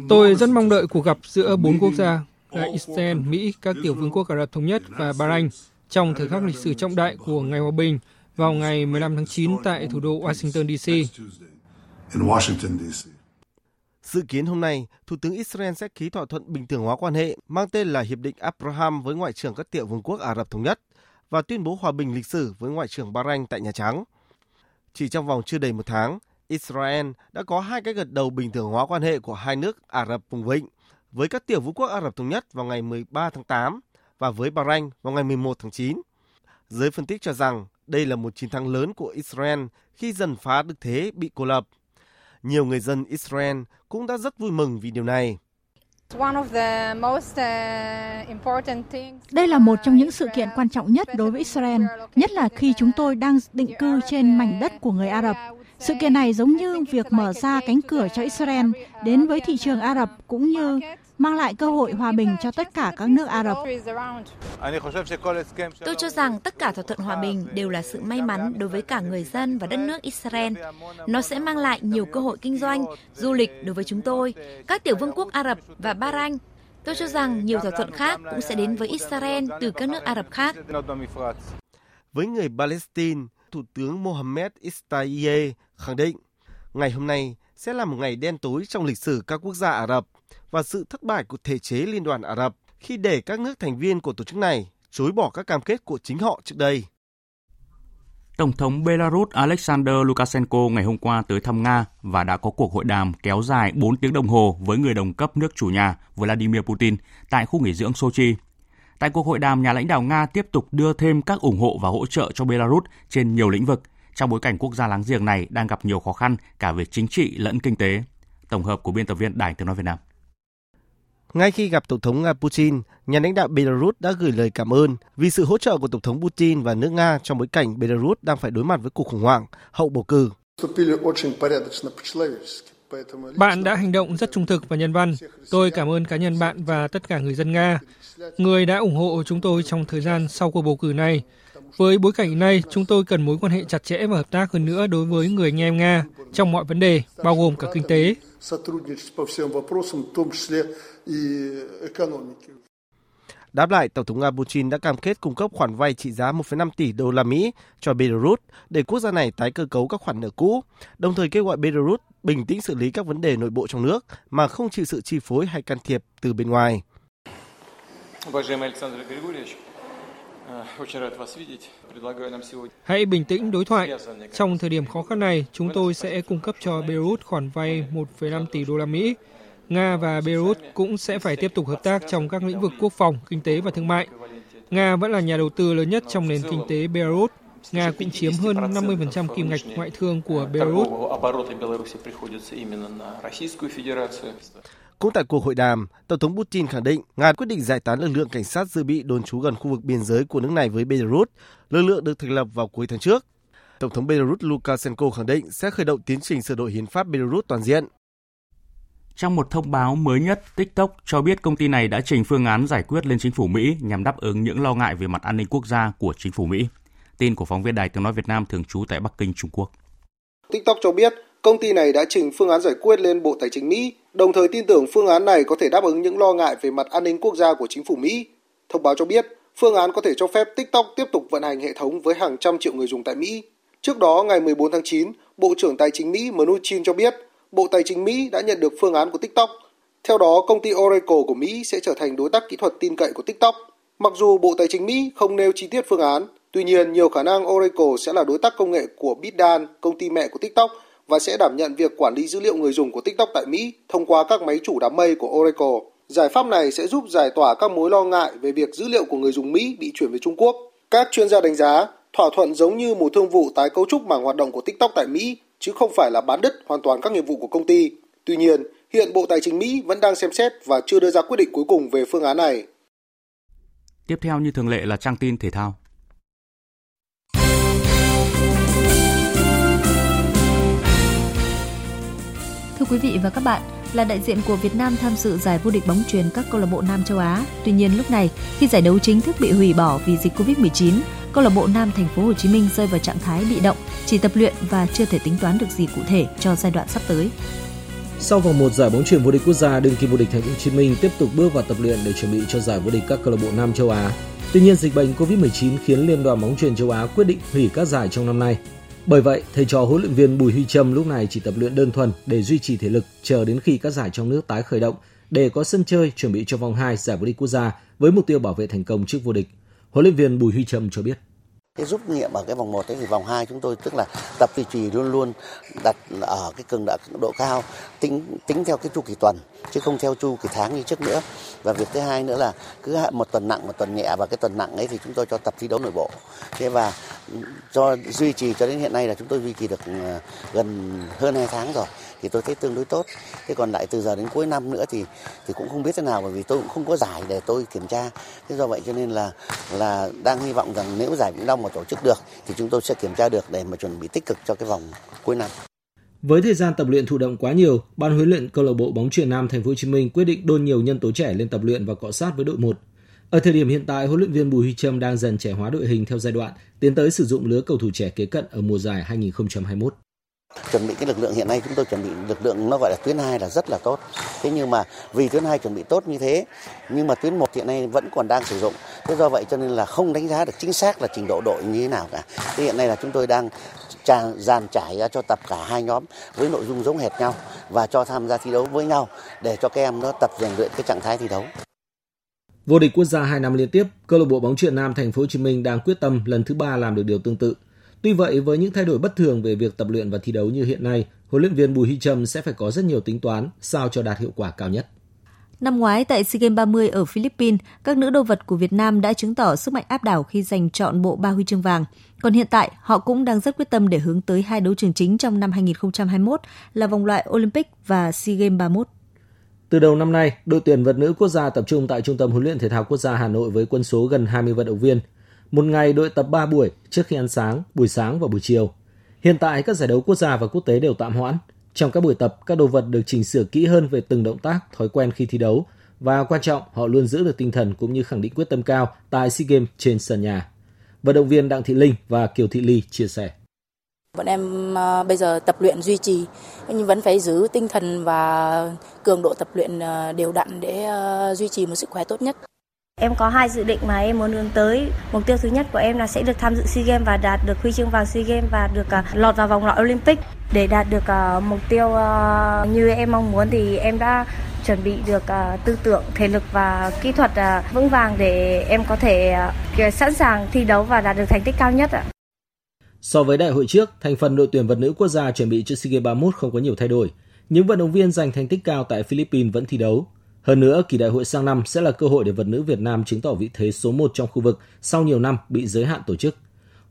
Tôi rất mong đợi cuộc gặp giữa bốn quốc gia là Israel, Mỹ, các tiểu vương quốc Ả Rập Thống Nhất và Bahrain. trong thời khắc lịch sử trọng đại của Ngày Hòa Bình vào ngày 15 tháng 9 tại thủ đô Washington DC. Dự kiến hôm nay, Thủ tướng Israel sẽ ký thỏa thuận bình thường hóa quan hệ mang tên là Hiệp định Abraham với Ngoại trưởng các tiểu vương quốc Ả Rập Thống Nhất và tuyên bố hòa bình lịch sử với Ngoại trưởng Bahrain tại Nhà Trắng. Chỉ trong vòng chưa đầy một tháng, Israel đã có hai cái gật đầu bình thường hóa quan hệ của hai nước Ả Rập vùng vịnh với các tiểu vương quốc Ả Rập Thống Nhất vào ngày 13 tháng 8 và với Bahrain vào ngày 11 tháng 9. Giới phân tích cho rằng đây là một chiến thắng lớn của Israel khi dần phá được thế bị cô lập. Nhiều người dân Israel cũng đã rất vui mừng vì điều này. Uh, Đây là một trong những sự kiện quan trọng nhất đối với Israel, nhất là khi chúng tôi đang định cư trên mảnh đất của người Ả Rập. Sự kiện này giống như việc mở ra cánh cửa cho Israel đến với thị trường Ả Rập cũng như mang lại cơ hội hòa bình cho tất cả các nước Ả Rập. Tôi cho rằng tất cả thỏa thuận hòa bình đều là sự may mắn đối với cả người dân và đất nước Israel. Nó sẽ mang lại nhiều cơ hội kinh doanh, du lịch đối với chúng tôi, các tiểu vương quốc Ả Rập và Bahrain. Tôi cho rằng nhiều thỏa thuận khác cũng sẽ đến với Israel từ các nước Ả Rập khác. Với người Palestine, Thủ tướng Mohammed Istaiye khẳng định ngày hôm nay sẽ là một ngày đen tối trong lịch sử các quốc gia Ả Rập và sự thất bại của thể chế Liên đoàn Ả Rập khi để các nước thành viên của tổ chức này chối bỏ các cam kết của chính họ trước đây. Tổng thống Belarus Alexander Lukashenko ngày hôm qua tới thăm Nga và đã có cuộc hội đàm kéo dài 4 tiếng đồng hồ với người đồng cấp nước chủ nhà Vladimir Putin tại khu nghỉ dưỡng Sochi. Tại cuộc hội đàm, nhà lãnh đạo Nga tiếp tục đưa thêm các ủng hộ và hỗ trợ cho Belarus trên nhiều lĩnh vực, trong bối cảnh quốc gia láng giềng này đang gặp nhiều khó khăn cả về chính trị lẫn kinh tế. Tổng hợp của biên tập viên Đài Tiếng Nói Việt Nam. Ngay khi gặp Tổng thống Nga Putin, nhà lãnh đạo Belarus đã gửi lời cảm ơn vì sự hỗ trợ của Tổng thống Putin và nước Nga trong bối cảnh Belarus đang phải đối mặt với cuộc khủng hoảng hậu bầu cử. Bạn đã hành động rất trung thực và nhân văn. Tôi cảm ơn cá nhân bạn và tất cả người dân Nga, người đã ủng hộ chúng tôi trong thời gian sau cuộc bầu cử này. Với bối cảnh này, chúng tôi cần mối quan hệ chặt chẽ và hợp tác hơn nữa đối với người anh em Nga trong mọi vấn đề, bao gồm cả kinh tế. Đáp lại, Tổng thống Nga Putin đã cam kết cung cấp khoản vay trị giá 1,5 tỷ đô la Mỹ cho Belarus để quốc gia này tái cơ cấu các khoản nợ cũ, đồng thời kêu gọi Belarus bình tĩnh xử lý các vấn đề nội bộ trong nước mà không chịu sự chi phối hay can thiệp từ bên ngoài. Hãy bình tĩnh đối thoại. Trong thời điểm khó khăn này, chúng tôi sẽ cung cấp cho Beirut khoản vay 1,5 tỷ đô la Mỹ. Nga và Beirut cũng sẽ phải tiếp tục hợp tác trong các lĩnh vực quốc phòng, kinh tế và thương mại. Nga vẫn là nhà đầu tư lớn nhất trong nền kinh tế Beirut. Nga cũng chiếm hơn 50% kim ngạch ngoại thương của Beirut. Cũng tại cuộc hội đàm, Tổng thống Putin khẳng định Nga quyết định giải tán lực lượng cảnh sát dự bị đồn trú gần khu vực biên giới của nước này với Belarus. Lực lượng được thành lập vào cuối tháng trước. Tổng thống Belarus Lukashenko khẳng định sẽ khởi động tiến trình sửa đổi hiến pháp Belarus toàn diện. Trong một thông báo mới nhất, TikTok cho biết công ty này đã trình phương án giải quyết lên chính phủ Mỹ nhằm đáp ứng những lo ngại về mặt an ninh quốc gia của chính phủ Mỹ. Tin của phóng viên Đài Tiếng Nói Việt Nam thường trú tại Bắc Kinh, Trung Quốc. TikTok cho biết công ty này đã trình phương án giải quyết lên Bộ Tài chính Mỹ, đồng thời tin tưởng phương án này có thể đáp ứng những lo ngại về mặt an ninh quốc gia của chính phủ Mỹ. Thông báo cho biết, phương án có thể cho phép TikTok tiếp tục vận hành hệ thống với hàng trăm triệu người dùng tại Mỹ. Trước đó, ngày 14 tháng 9, Bộ trưởng Tài chính Mỹ Mnuchin cho biết, Bộ Tài chính Mỹ đã nhận được phương án của TikTok. Theo đó, công ty Oracle của Mỹ sẽ trở thành đối tác kỹ thuật tin cậy của TikTok. Mặc dù Bộ Tài chính Mỹ không nêu chi tiết phương án, tuy nhiên nhiều khả năng Oracle sẽ là đối tác công nghệ của BitDan, công ty mẹ của TikTok, và sẽ đảm nhận việc quản lý dữ liệu người dùng của TikTok tại Mỹ thông qua các máy chủ đám mây của Oracle. Giải pháp này sẽ giúp giải tỏa các mối lo ngại về việc dữ liệu của người dùng Mỹ bị chuyển về Trung Quốc. Các chuyên gia đánh giá, thỏa thuận giống như một thương vụ tái cấu trúc mảng hoạt động của TikTok tại Mỹ, chứ không phải là bán đứt hoàn toàn các nghiệp vụ của công ty. Tuy nhiên, hiện Bộ Tài chính Mỹ vẫn đang xem xét và chưa đưa ra quyết định cuối cùng về phương án này. Tiếp theo như thường lệ là trang tin thể thao. Thưa quý vị và các bạn, là đại diện của Việt Nam tham dự giải vô địch bóng truyền các câu lạc bộ Nam châu Á. Tuy nhiên lúc này, khi giải đấu chính thức bị hủy bỏ vì dịch Covid-19, câu lạc bộ Nam Thành phố Hồ Chí Minh rơi vào trạng thái bị động, chỉ tập luyện và chưa thể tính toán được gì cụ thể cho giai đoạn sắp tới. Sau vòng một giải bóng chuyền vô địch quốc gia, đương kim vô địch Thành phố Hồ Chí Minh tiếp tục bước vào tập luyện để chuẩn bị cho giải vô địch các câu lạc bộ Nam châu Á. Tuy nhiên, dịch bệnh COVID-19 khiến Liên đoàn bóng chuyền châu Á quyết định hủy các giải trong năm nay. Bởi vậy, thầy trò huấn luyện viên Bùi Huy Trâm lúc này chỉ tập luyện đơn thuần để duy trì thể lực chờ đến khi các giải trong nước tái khởi động để có sân chơi chuẩn bị cho vòng 2 giải vô địch quốc gia với mục tiêu bảo vệ thành công trước vô địch. Huấn luyện viên Bùi Huy Trâm cho biết cái rút nghiệm ở cái vòng 1 thì vòng 2 chúng tôi tức là tập duy trì luôn luôn, đặt ở cái cường độ cao, tính tính theo cái chu kỳ tuần, chứ không theo chu kỳ tháng như trước nữa. Và việc thứ hai nữa là cứ một tuần nặng, một tuần nhẹ, và cái tuần nặng ấy thì chúng tôi cho tập thi đấu nội bộ. Thế và cho duy trì cho đến hiện nay là chúng tôi duy trì được ờ, gần hơn 2 tháng rồi thì tôi thấy tương đối tốt. Thế còn lại từ giờ đến cuối năm nữa thì thì cũng không biết thế nào bởi vì tôi cũng không có giải để tôi kiểm tra. Thế do vậy cho nên là là đang hy vọng rằng nếu giải Vĩnh Long mà tổ chức được thì chúng tôi sẽ kiểm tra được để mà chuẩn bị tích cực cho cái vòng cuối năm. Với thời gian tập luyện thụ động quá nhiều, ban huấn luyện câu lạc bộ bóng chuyền Nam Thành phố Hồ Chí Minh quyết định đôn nhiều nhân tố trẻ lên tập luyện và cọ sát với đội 1. Ở thời điểm hiện tại, huấn luyện viên Bùi Huy Trâm đang dần trẻ hóa đội hình theo giai đoạn, tiến tới sử dụng lứa cầu thủ trẻ kế cận ở mùa giải 2021 chuẩn bị cái lực lượng hiện nay chúng tôi chuẩn bị lực lượng nó gọi là tuyến 2 là rất là tốt. Thế nhưng mà vì tuyến 2 chuẩn bị tốt như thế nhưng mà tuyến 1 hiện nay vẫn còn đang sử dụng. Thế do vậy cho nên là không đánh giá được chính xác là trình độ đội như thế nào cả. Thế hiện nay là chúng tôi đang tràn dàn trải ra cho tập cả hai nhóm với nội dung giống hệt nhau và cho tham gia thi đấu với nhau để cho các em nó tập rèn luyện cái trạng thái thi đấu. Vô địch quốc gia hai năm liên tiếp, câu lạc bộ bóng chuyền Nam Thành phố Hồ Chí Minh đang quyết tâm lần thứ ba làm được điều tương tự. Tuy vậy, với những thay đổi bất thường về việc tập luyện và thi đấu như hiện nay, huấn luyện viên Bùi Huy Trâm sẽ phải có rất nhiều tính toán sao cho đạt hiệu quả cao nhất. Năm ngoái tại SEA Games 30 ở Philippines, các nữ đô vật của Việt Nam đã chứng tỏ sức mạnh áp đảo khi giành chọn bộ ba huy chương vàng. Còn hiện tại, họ cũng đang rất quyết tâm để hướng tới hai đấu trường chính trong năm 2021 là vòng loại Olympic và SEA Games 31. Từ đầu năm nay, đội tuyển vật nữ quốc gia tập trung tại Trung tâm huấn luyện thể thao quốc gia Hà Nội với quân số gần 20 vận động viên. Một ngày đội tập 3 buổi trước khi ăn sáng, buổi sáng và buổi chiều. Hiện tại các giải đấu quốc gia và quốc tế đều tạm hoãn. Trong các buổi tập, các đồ vật được chỉnh sửa kỹ hơn về từng động tác, thói quen khi thi đấu và quan trọng, họ luôn giữ được tinh thần cũng như khẳng định quyết tâm cao tại SEA Games trên sân nhà. Vận động viên Đặng Thị Linh và Kiều Thị Ly chia sẻ. Bọn em ờ, bây giờ tập luyện duy trì nhưng vẫn phải giữ tinh thần và cường độ tập luyện ờ, đều đặn để ờ, duy trì một sức khỏe tốt nhất. Em có hai dự định mà em muốn hướng tới. Mục tiêu thứ nhất của em là sẽ được tham dự SEA Games và đạt được huy chương vàng SEA Games và được à, lọt vào vòng loại Olympic. Để đạt được à, mục tiêu à, như em mong muốn thì em đã chuẩn bị được tư tưởng, thể lực và kỹ thuật vững vàng để em có thể sẵn sàng thi đấu và đạt được thành tích cao nhất ạ. So với đại hội trước, thành phần đội tuyển vật nữ quốc gia chuẩn bị cho SEA Games 31 không có nhiều thay đổi. Những vận động viên giành thành tích cao tại Philippines vẫn thi đấu. Hơn nữa, kỳ đại hội sang năm sẽ là cơ hội để vật nữ Việt Nam chứng tỏ vị thế số 1 trong khu vực sau nhiều năm bị giới hạn tổ chức.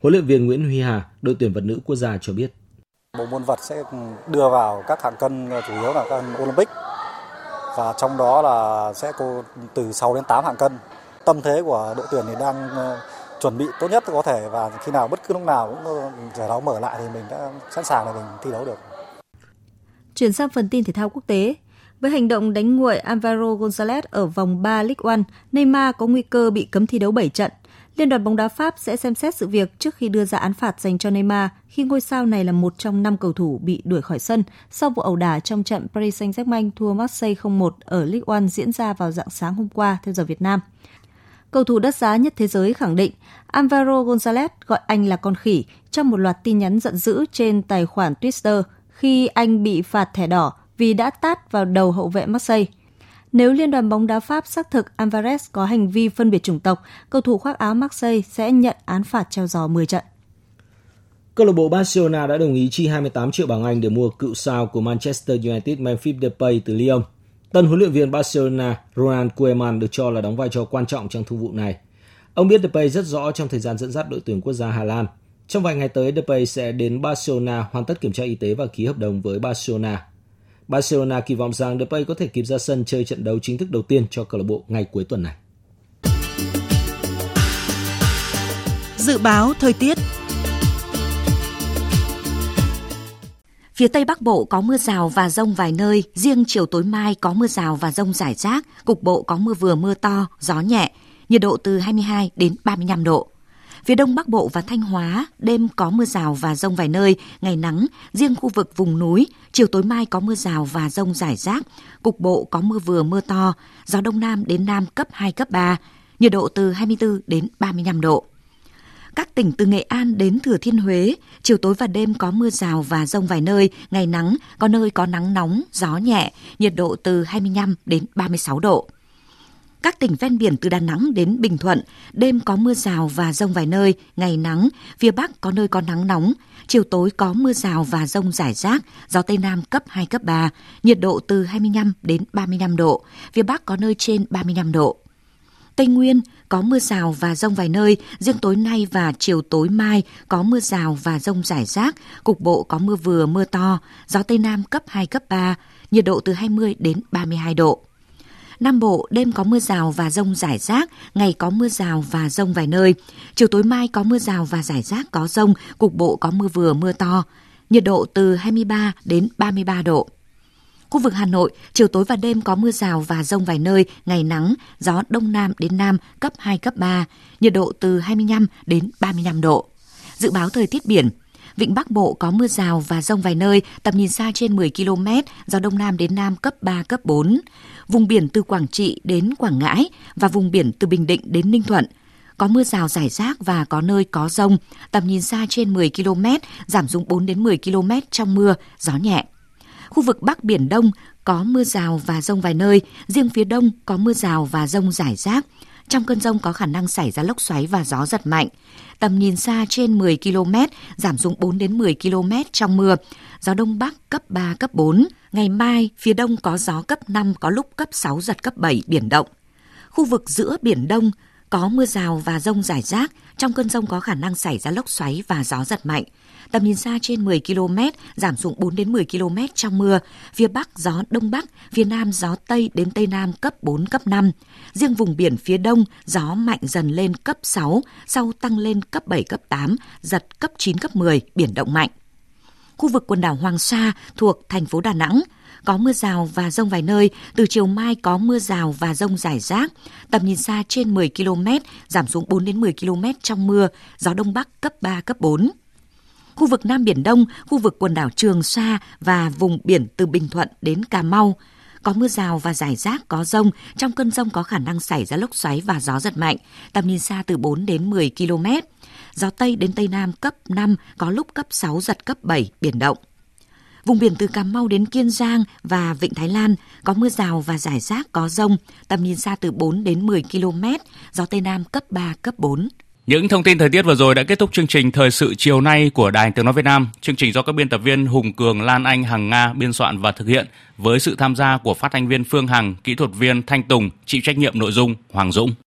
Huấn luyện viên Nguyễn Huy Hà, đội tuyển vật nữ quốc gia cho biết. Bộ môn vật sẽ đưa vào các hạng cân chủ yếu là các Olympic và trong đó là sẽ có từ 6 đến 8 hạng cân. Tâm thế của đội tuyển thì đang ờ, chuẩn bị tốt nhất có thể và khi nào bất cứ lúc nào cũng giải đấu mở lại thì mình đã sẵn sàng để mình thi đấu được. Chuyển sang phần tin thể thao quốc tế, với hành động đánh nguội Alvaro Gonzalez ở vòng 3 League One, Neymar có nguy cơ bị cấm thi đấu 7 trận. Liên đoàn bóng đá Pháp sẽ xem xét sự việc trước khi đưa ra án phạt dành cho Neymar khi ngôi sao này là một trong năm cầu thủ bị đuổi khỏi sân sau vụ ẩu đả trong trận Paris Saint-Germain thua Marseille 0-1 ở League One diễn ra vào dạng sáng hôm qua theo giờ Việt Nam. Cầu thủ đắt giá nhất thế giới khẳng định Alvaro Gonzalez gọi anh là con khỉ trong một loạt tin nhắn giận dữ trên tài khoản Twitter khi anh bị phạt thẻ đỏ vì đã tát vào đầu hậu vệ Marseille. Nếu Liên đoàn bóng đá Pháp xác thực Alvarez có hành vi phân biệt chủng tộc, cầu thủ khoác áo Marseille sẽ nhận án phạt treo giò 10 trận. Câu lạc bộ Barcelona đã đồng ý chi 28 triệu bảng Anh để mua cựu sao của Manchester United Memphis Depay từ Lyon. Tân huấn luyện viên Barcelona Ronald Koeman được cho là đóng vai trò quan trọng trong thương vụ này. Ông biết Depay rất rõ trong thời gian dẫn dắt đội tuyển quốc gia Hà Lan. Trong vài ngày tới, Depay sẽ đến Barcelona hoàn tất kiểm tra y tế và ký hợp đồng với Barcelona. Barcelona kỳ vọng rằng Depay có thể kịp ra sân chơi trận đấu chính thức đầu tiên cho câu lạc bộ ngày cuối tuần này. Dự báo thời tiết Phía Tây Bắc Bộ có mưa rào và rông vài nơi, riêng chiều tối mai có mưa rào và rông rải rác, cục bộ có mưa vừa mưa to, gió nhẹ, nhiệt độ từ 22 đến 35 độ. Phía Đông Bắc Bộ và Thanh Hóa, đêm có mưa rào và rông vài nơi, ngày nắng, riêng khu vực vùng núi, chiều tối mai có mưa rào và rông rải rác, cục bộ có mưa vừa mưa to, gió Đông Nam đến Nam cấp 2, cấp 3, nhiệt độ từ 24 đến 35 độ. Các tỉnh từ Nghệ An đến Thừa Thiên Huế, chiều tối và đêm có mưa rào và rông vài nơi, ngày nắng, có nơi có nắng nóng, gió nhẹ, nhiệt độ từ 25 đến 36 độ. Các tỉnh ven biển từ Đà Nẵng đến Bình Thuận, đêm có mưa rào và rông vài nơi, ngày nắng, phía Bắc có nơi có nắng nóng, chiều tối có mưa rào và rông rải rác, gió Tây Nam cấp 2, cấp 3, nhiệt độ từ 25 đến 35 độ, phía Bắc có nơi trên 35 độ. Tây Nguyên có mưa rào và rông vài nơi, riêng tối nay và chiều tối mai có mưa rào và rông rải rác, cục bộ có mưa vừa mưa to, gió Tây Nam cấp 2, cấp 3, nhiệt độ từ 20 đến 32 độ. Nam Bộ đêm có mưa rào và rông rải rác, ngày có mưa rào và rông vài nơi. Chiều tối mai có mưa rào và rải rác có rông, cục bộ có mưa vừa mưa to. Nhiệt độ từ 23 đến 33 độ. Khu vực Hà Nội, chiều tối và đêm có mưa rào và rông vài nơi, ngày nắng, gió đông nam đến nam cấp 2, cấp 3, nhiệt độ từ 25 đến 35 độ. Dự báo thời tiết biển, Vịnh Bắc Bộ có mưa rào và rông vài nơi, tầm nhìn xa trên 10 km, gió đông nam đến nam cấp 3, cấp 4. Vùng biển từ Quảng Trị đến Quảng Ngãi và vùng biển từ Bình Định đến Ninh Thuận. Có mưa rào rải rác và có nơi có rông, tầm nhìn xa trên 10 km, giảm xuống 4 đến 10 km trong mưa, gió nhẹ. Khu vực Bắc Biển Đông có mưa rào và rông vài nơi, riêng phía Đông có mưa rào và rông rải rác. Trong cơn rông có khả năng xảy ra lốc xoáy và gió giật mạnh. Tầm nhìn xa trên 10 km, giảm xuống 4 đến 10 km trong mưa. Gió Đông Bắc cấp 3, cấp 4. Ngày mai, phía Đông có gió cấp 5, có lúc cấp 6, giật cấp 7, biển động. Khu vực giữa Biển Đông có mưa rào và rông rải rác. Trong cơn rông có khả năng xảy ra lốc xoáy và gió giật mạnh tầm nhìn xa trên 10 km, giảm xuống 4 đến 10 km trong mưa. Phía Bắc gió Đông Bắc, phía Nam gió Tây đến Tây Nam cấp 4, cấp 5. Riêng vùng biển phía Đông, gió mạnh dần lên cấp 6, sau tăng lên cấp 7, cấp 8, giật cấp 9, cấp 10, biển động mạnh. Khu vực quần đảo Hoàng Sa thuộc thành phố Đà Nẵng, có mưa rào và rông vài nơi, từ chiều mai có mưa rào và rông rải rác, tầm nhìn xa trên 10 km, giảm xuống 4 đến 10 km trong mưa, gió đông bắc cấp 3 cấp 4 khu vực Nam Biển Đông, khu vực quần đảo Trường Sa và vùng biển từ Bình Thuận đến Cà Mau. Có mưa rào và rải rác có rông, trong cơn rông có khả năng xảy ra lốc xoáy và gió giật mạnh, tầm nhìn xa từ 4 đến 10 km. Gió Tây đến Tây Nam cấp 5, có lúc cấp 6, giật cấp 7, biển động. Vùng biển từ Cà Mau đến Kiên Giang và Vịnh Thái Lan có mưa rào và rải rác có rông, tầm nhìn xa từ 4 đến 10 km, gió Tây Nam cấp 3, cấp 4. Những thông tin thời tiết vừa rồi đã kết thúc chương trình Thời sự chiều nay của Đài Tiếng Nói Việt Nam. Chương trình do các biên tập viên Hùng Cường, Lan Anh, Hằng Nga biên soạn và thực hiện với sự tham gia của phát thanh viên Phương Hằng, kỹ thuật viên Thanh Tùng, chịu trách nhiệm nội dung Hoàng Dũng.